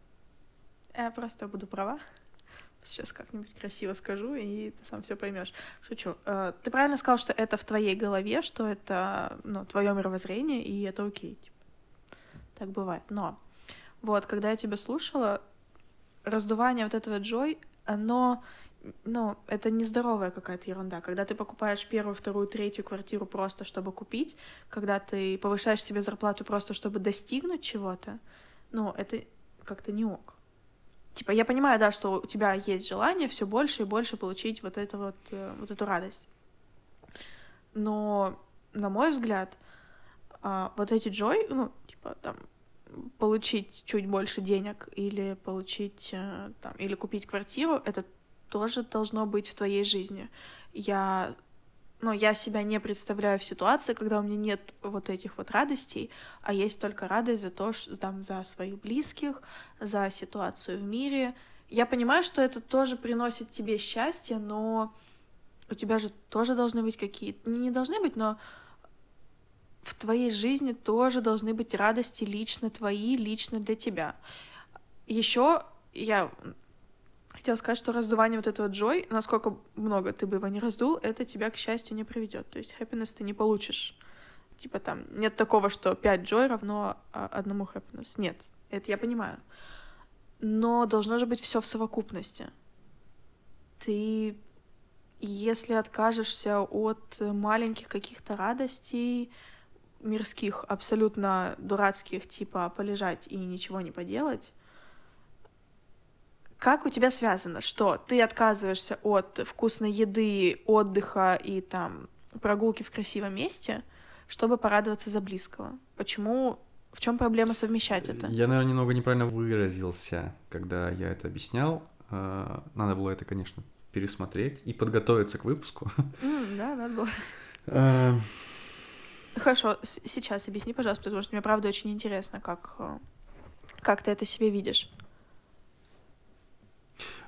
Я просто буду права. Сейчас как-нибудь красиво скажу, и ты сам все поймешь. Шучу. Э, Ты правильно сказал, что это в твоей голове, что это, ну, твое мировоззрение, и это окей. типа. Так бывает. Но вот, когда я тебя слушала, раздувание вот этого джой, оно, ну, это нездоровая какая-то ерунда. Когда ты покупаешь первую, вторую, третью квартиру просто, чтобы купить, когда ты повышаешь себе зарплату просто, чтобы достигнуть чего-то, ну, это как-то не ок. Типа, я понимаю, да, что у тебя есть желание все больше и больше получить вот это вот, э, вот эту радость. Но, на мой взгляд, а, вот эти джой, ну, типа, там, получить чуть больше денег или получить, э, там, или купить квартиру, это тоже должно быть в твоей жизни. Я, ну, я себя не представляю в ситуации, когда у меня нет вот этих вот радостей, а есть только радость за то, что там за своих близких, за ситуацию в мире. я понимаю, что это тоже приносит тебе счастье, но у тебя же тоже должны быть какие-то... Не должны быть, но в твоей жизни тоже должны быть радости лично твои, лично для тебя. Еще я хотела сказать, что раздувание вот этого джой, насколько много ты бы его не раздул, это тебя к счастью не приведет. То есть happiness ты не получишь. Типа там нет такого, что 5 джой равно а, одному happiness. Нет, это я понимаю. Но должно же быть все в совокупности. Ты если откажешься от маленьких каких-то радостей, мирских, абсолютно дурацких, типа полежать и ничего не поделать, как у тебя связано, что ты отказываешься от вкусной еды, отдыха и там прогулки в красивом месте, чтобы порадоваться за близкого? Почему в чем проблема совмещать это? Я, наверное, немного неправильно выразился, когда я это объяснял. А, надо было это, конечно, пересмотреть и подготовиться к выпуску. Mm, да, надо было. Хорошо, сейчас объясни, пожалуйста, потому что мне правда очень интересно, как, э, как ты это себе видишь.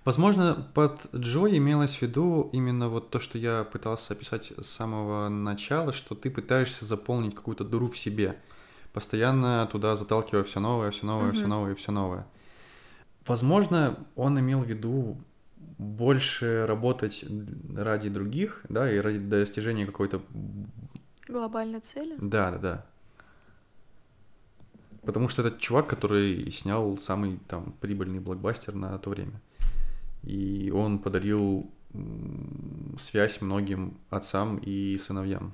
Возможно, под Джой имелось в виду именно вот то, что я пытался описать с самого начала, что ты пытаешься заполнить какую-то дыру в себе, постоянно туда заталкивая все новое, все новое, mm-hmm. все новое, все новое. Возможно, он имел в виду больше работать ради других, да, и ради достижения какой-то... Глобальной цели? Да, да, да. Потому что этот чувак, который снял самый там прибыльный блокбастер на то время. И он подарил связь многим отцам и сыновьям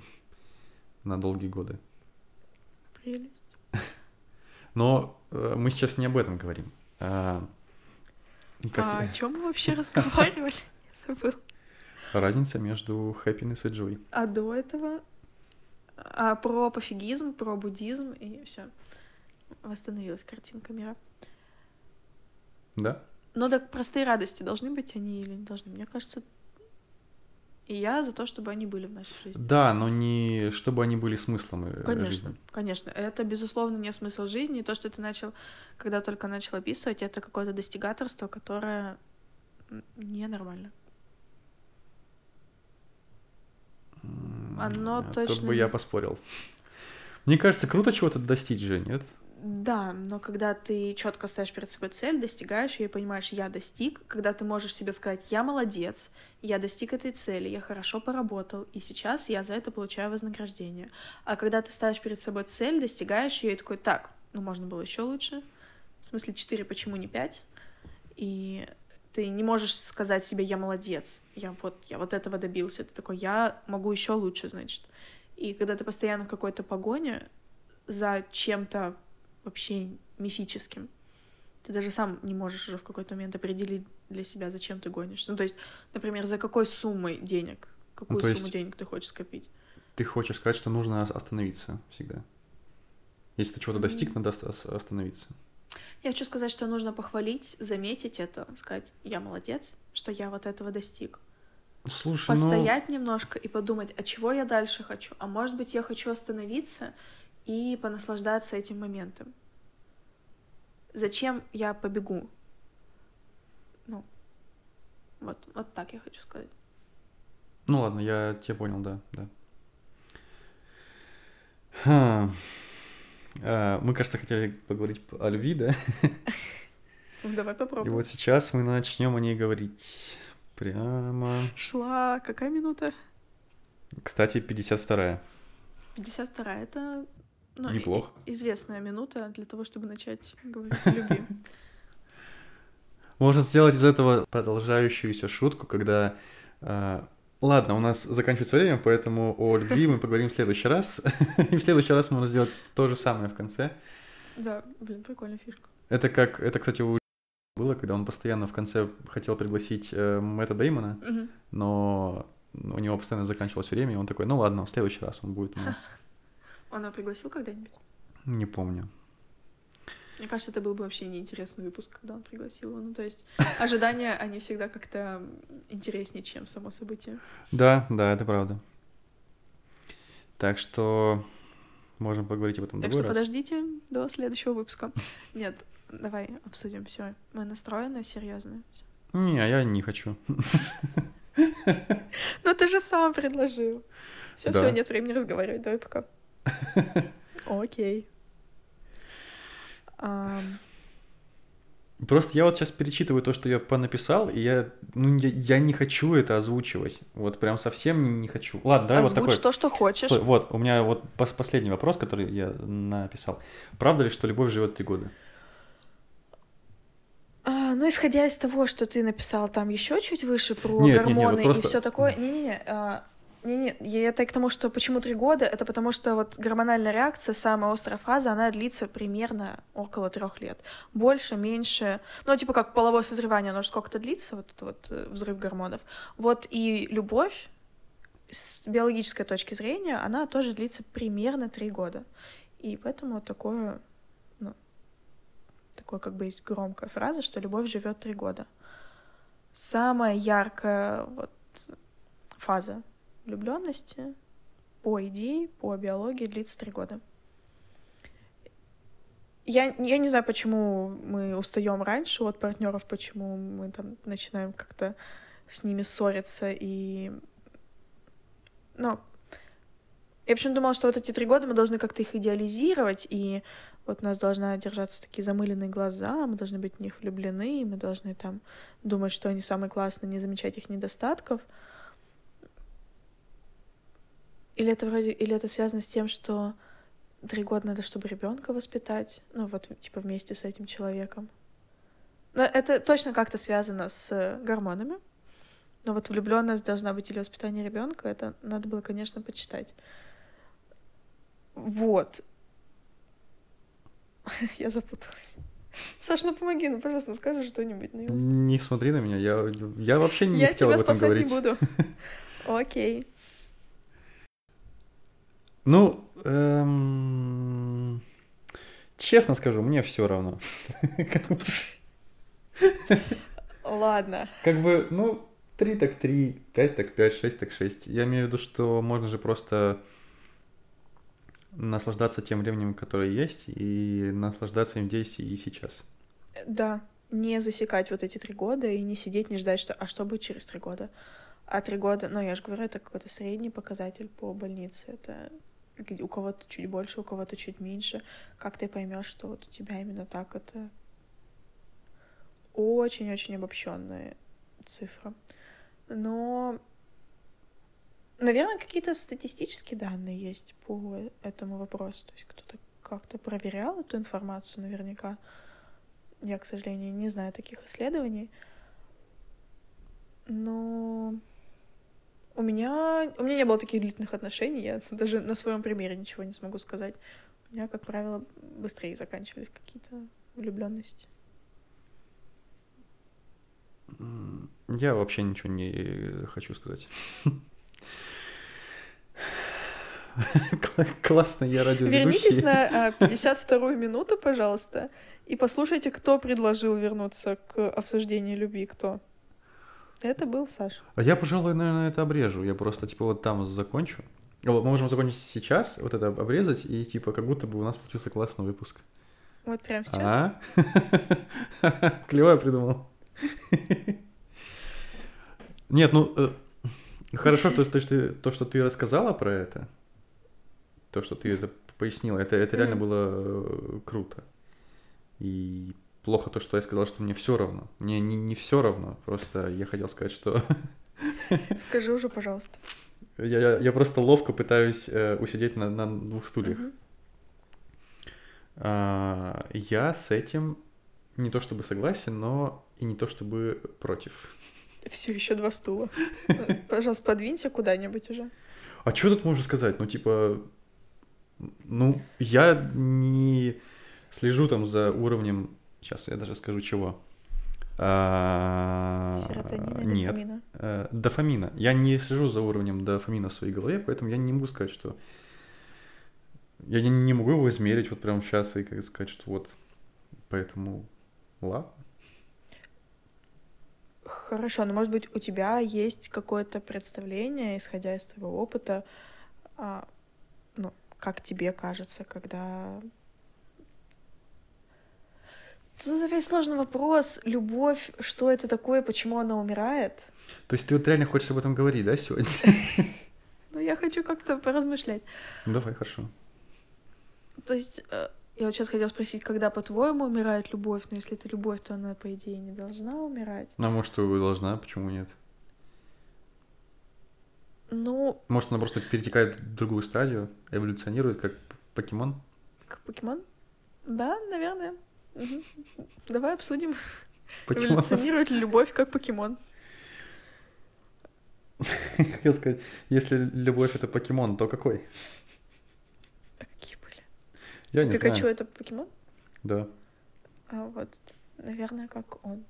на долгие годы. Прелесть. Но э, мы сейчас не об этом говорим. А, как... А о чем мы вообще разговаривали? Я забыл. Разница между happiness и joy. А до этого а про пофигизм, про буддизм и все. Восстановилась картинка мира. Да? Но так простые радости должны быть они или не должны? Мне кажется, и я за то, чтобы они были в нашей жизни. Да, но не чтобы они были смыслом э, конечно, жизни. Конечно, это, безусловно, не смысл жизни. И то, что ты начал, когда только начал описывать, это какое-то достигаторство, которое ненормально. Оно Тут точно... Тут бы я поспорил. Мне кажется, круто чего-то достичь же, нет? Да, но когда ты четко ставишь перед собой цель, достигаешь ее и понимаешь, я достиг, когда ты можешь себе сказать, я молодец, я достиг этой цели, я хорошо поработал, и сейчас я за это получаю вознаграждение. А когда ты ставишь перед собой цель, достигаешь ее и такой, так, ну можно было еще лучше, в смысле 4, почему не 5? И ты не можешь сказать себе, я молодец, я вот, я вот этого добился, ты такой, я могу еще лучше, значит. И когда ты постоянно в какой-то погоне за чем-то вообще мифическим. Ты даже сам не можешь уже в какой-то момент определить для себя, зачем ты гонишься. Ну, то есть, например, за какой суммой денег, какую ну, сумму денег ты хочешь скопить. Ты хочешь сказать, что нужно остановиться всегда. Если ты чего-то достиг, надо остановиться. Я хочу сказать, что нужно похвалить, заметить это, сказать, я молодец, что я вот этого достиг. Слушай, ну Постоять ну... немножко и подумать, а чего я дальше хочу? А может быть, я хочу остановиться и понаслаждаться этим моментом. Зачем я побегу? Ну, вот, вот так я хочу сказать. Ну ладно, я тебя понял, да, да. Ха. А, мы, кажется, хотели поговорить о любви, да? Ну, давай попробуем. И вот сейчас мы начнем о ней говорить. Прямо. Шла. Какая минута? Кстати, 52-я. 52-я, это ну, Неплохо. известная минута для того, чтобы начать говорить о любви. Можно сделать из этого продолжающуюся шутку, когда... Э, ладно, у нас заканчивается время, поэтому о любви мы поговорим в следующий раз. И в следующий раз можно сделать то же самое в конце. Да, блин, прикольная фишка. Это как... Это, кстати, у было, когда он постоянно в конце хотел пригласить э, Мэтта Деймона, угу. но у него постоянно заканчивалось время, и он такой, ну ладно, в следующий раз он будет у нас. Он его пригласил когда-нибудь? Не помню. Мне кажется, это был бы вообще неинтересный выпуск, когда он пригласил его. Ну, то есть ожидания, они всегда как-то интереснее, чем само событие. Да, да, это правда. Так что можем поговорить об этом Так что раз. подождите до следующего выпуска. Нет, Давай обсудим все. Мы настроены серьезно. Не, я не хочу. Ну ты же сам предложил. Все, все, нет времени разговаривать. Давай пока. Окей. Ам, Просто я вот сейчас перечитываю то, что я понаписал, и я, ну, я, я не хочу это озвучивать. Вот прям совсем не, не хочу. Ладно, давай вот Озвучь такой. то, что хочешь. Стой, вот, у меня вот пос- последний вопрос, который я написал. Правда ли, что любовь живет три года? А, ну, исходя из того, что ты написал там еще чуть выше про Нет, нет, нет, вот гормоны просто- и все такое. Не-не-не. а, Не-не, я это к тому, что почему три года, это потому что вот гормональная реакция, самая острая фаза, она длится примерно около трех лет. Больше, меньше, ну, типа как половое созревание, оно же сколько-то длится, вот этот вот э, взрыв гормонов. Вот и любовь, с биологической точки зрения, она тоже длится примерно три года. И поэтому такое, ну, такое как бы есть громкая фраза, что любовь живет три года. Самая яркая вот фаза влюбленности по идее, по биологии длится три года. Я, я не знаю, почему мы устаем раньше от партнеров, почему мы там начинаем как-то с ними ссориться и... Ну, я почему думала, что вот эти три года мы должны как-то их идеализировать, и вот у нас должна держаться такие замыленные глаза, мы должны быть в них влюблены, мы должны там думать, что они самые классные, не замечать их недостатков. Или это вроде, или это связано с тем, что три года надо, чтобы ребенка воспитать, ну вот типа вместе с этим человеком. Но это точно как-то связано с гормонами. Но вот влюбленность должна быть или воспитание ребенка, это надо было, конечно, почитать. Вот. Я запуталась. Саш, ну помоги, ну, пожалуйста, ну скажи что-нибудь на. Не смотри на меня, я, я вообще не Я хотел тебя об этом спасать говорить. не буду. Окей. Ну, эм, честно скажу, мне все равно. Ладно. Как бы, ну, 3 так 3, 5 так 5, 6 так 6. Я имею в виду, что можно же просто наслаждаться тем временем, которое есть, и наслаждаться им здесь и сейчас. Да, не засекать вот эти три года и не сидеть, не ждать, что а что будет через три года. А три года, ну я же говорю, это какой-то средний показатель по больнице. Это у кого-то чуть больше, у кого-то чуть меньше. Как ты поймешь, что вот у тебя именно так, это очень-очень обобщенная цифра. Но, наверное, какие-то статистические данные есть по этому вопросу. То есть кто-то как-то проверял эту информацию наверняка. Я, к сожалению, не знаю таких исследований. Но у меня, у меня не было таких длительных отношений, я даже на своем примере ничего не смогу сказать. У меня, как правило, быстрее заканчивались какие-то влюбленности. Я вообще ничего не хочу сказать. Кла- Классно, я Вернитесь радиоведущий. на а, 52-ю минуту, пожалуйста, и послушайте, кто предложил вернуться к обсуждению любви, кто. Это был Саша. А я, пожалуй, наверное, это обрежу. Я просто, типа, вот там закончу. А Вот мы можем закончить сейчас, вот это обрезать, и, типа, как будто бы у нас получился классный выпуск. Вот прямо сейчас. А? Клево я придумал. Нет, ну, э, хорошо, то, что то, что ты рассказала про это, то, что ты это пояснила, это, это реально было э, круто. И плохо то, что я сказал, что мне все равно. Мне не, не все равно, просто я хотел сказать, что Скажи уже, пожалуйста. я, я, я просто ловко пытаюсь э, усидеть на, на двух стульях. Мгм. А, я с этим не то чтобы согласен, но и не то чтобы против. Все еще два стула. Пожалуйста, подвинься куда-нибудь уже. А что тут можно сказать? Ну, типа, ну, я не слежу там за уровнем, сейчас я даже скажу чего. А, Серотонина, Нет, дофамина. э, дофамина. Я не слежу за уровнем дофамина в своей голове, поэтому я не могу сказать, что... Я не, не могу его измерить вот прямо сейчас и как сказать, что вот... Поэтому ладно. Хорошо, но может быть у тебя есть какое-то представление, исходя из твоего опыта, а, ну, как тебе кажется, когда Тут опять сложный вопрос. Любовь, что это такое, почему она умирает? То есть ты вот реально хочешь об этом говорить, да, сегодня? Ну, я хочу как-то поразмышлять. Ну, давай, хорошо. То есть, э, я вот сейчас хотела спросить, когда, по-твоему, умирает любовь? Но если это любовь, то она, по идее, не должна умирать. Ну, а может, и должна, почему нет? Ну, Может, она просто перетекает в другую стадию, эволюционирует, как покемон? как покемон? Да, наверное. Давай обсудим, Покемон. эволюционирует ли любовь как покемон. Хотел сказать, если любовь это покемон, то какой? А какие были? Я не Пикачу знаю. это покемон? Да. А вот, наверное, как он.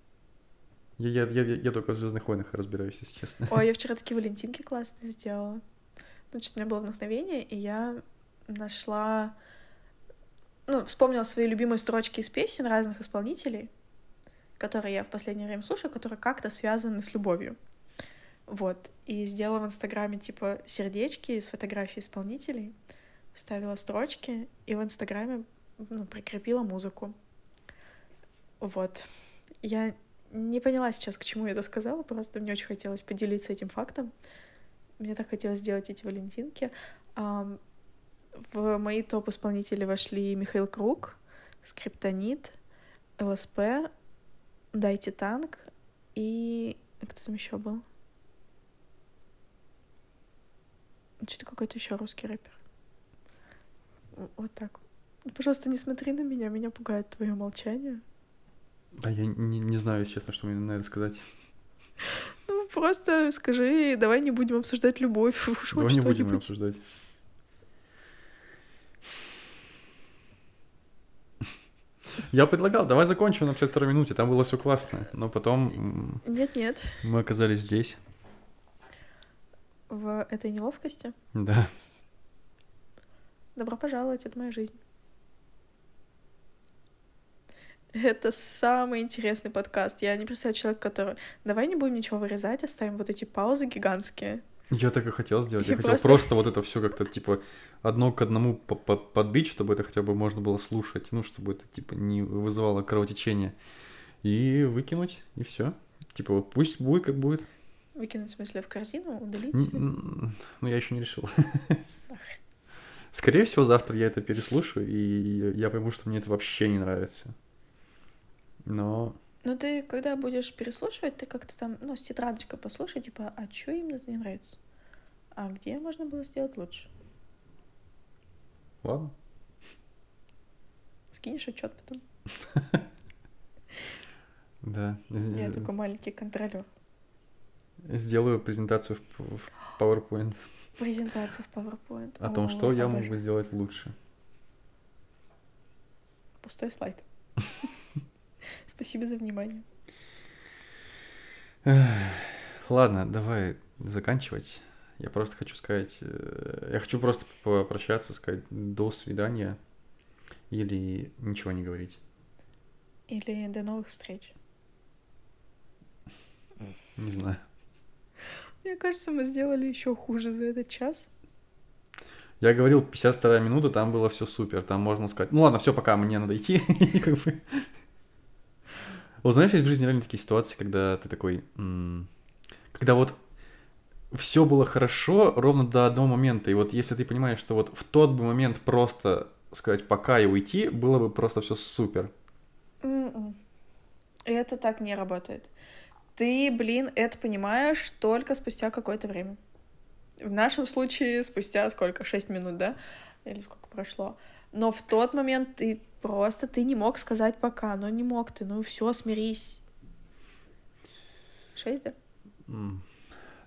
Я, я, я, я только в Звездных войнах разбираюсь, если честно. Ой, я вчера такие валентинки классные сделала. Значит, у меня было вдохновение, и я нашла... Ну, вспомнила свои любимые строчки из песен разных исполнителей, которые я в последнее время слушаю, которые как-то связаны с любовью. Вот. И сделала в Инстаграме, типа, сердечки из фотографий исполнителей, вставила строчки, и в Инстаграме ну, прикрепила музыку. Вот. Я не поняла сейчас, к чему я это сказала, просто мне очень хотелось поделиться этим фактом. Мне так хотелось сделать эти валентинки. В мои топ-исполнители вошли Михаил Круг, Скриптонит, ЛСП, Дайте танк и... Кто там еще был? Что-то какой-то еще русский рэпер. Вот так. Пожалуйста, не смотри на меня, меня пугает твое молчание. А я не, не знаю, если честно, что мне на это сказать. Ну, просто скажи, давай не будем обсуждать любовь. Уж Давай не будем обсуждать. Я предлагал, давай закончим на 52 минуте, там было все классно. Но потом Нет-нет. мы оказались здесь. В этой неловкости Да. добро пожаловать, это моя жизнь. Это самый интересный подкаст. Я не представляю человека, который... Давай не будем ничего вырезать, оставим вот эти паузы гигантские. Я так и хотел сделать. Я, Я хотел просто- просто... вот это все как-то типа одно к одному по- по- подбить, чтобы это хотя бы можно было слушать, ну, чтобы это типа не вызывало кровотечение. И выкинуть, и все. Типа вот пусть будет как будет. Выкинуть, в смысле, в корзину, удалить. Ну, я еще не решил. Скорее всего, завтра я это переслушаю, и я пойму, что мне это вообще не нравится. Но Ну, ты, когда будешь переслушивать, ты как-то там, ну, с тетрадочкой послушай, типа, а что им это не нравится? А где можно было сделать лучше? ладно. Скинешь отчет потом. Да. Я такой маленький контролер. Сделаю презентацию в, PowerPoint Презентация в PowerPoint. о том, что я мог бы сделать лучше. Пустой слайд. Спасибо за внимание. Ладно, давай заканчивать. Я просто хочу сказать, э, я хочу просто попрощаться, сказать до свидания или ничего не говорить. Или до новых встреч. Не знаю. Мне кажется, мы сделали еще хуже за этот час. Я говорил, 52 минута, там было все супер. Там можно сказать, ну ладно, все, пока мне надо идти. Вот знаешь, есть в жизни реально такие ситуации, когда ты такой, когда вот все было хорошо ровно до одного момента. И вот если ты понимаешь, что вот в тот бы момент просто сказать пока и уйти, было бы просто все супер. М-м. Это так не работает. Ты, блин, это понимаешь только спустя какое-то время. В нашем случае спустя сколько? Шесть минут, да? Или сколько прошло? Но в тот момент ты просто ты не мог сказать пока, но не мог ты, ну все, смирись. Шесть, да? М,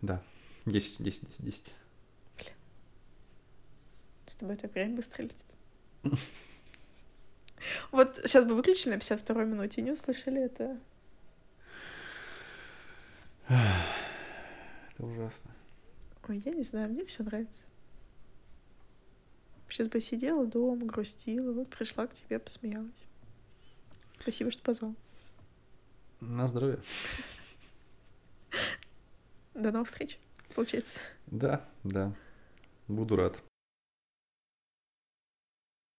Да, 10, 10, 10, 10. С тобой так время быстро летит. Вот сейчас бы выключили на 52 минуте не услышали это. Это ужасно. Ой, я не знаю, мне все нравится. Сейчас бы сидела дома, грустила, вот пришла к тебе, посмеялась. Спасибо, что позвал. На здоровье. До новых встреч, получается. Да, да. Буду рад.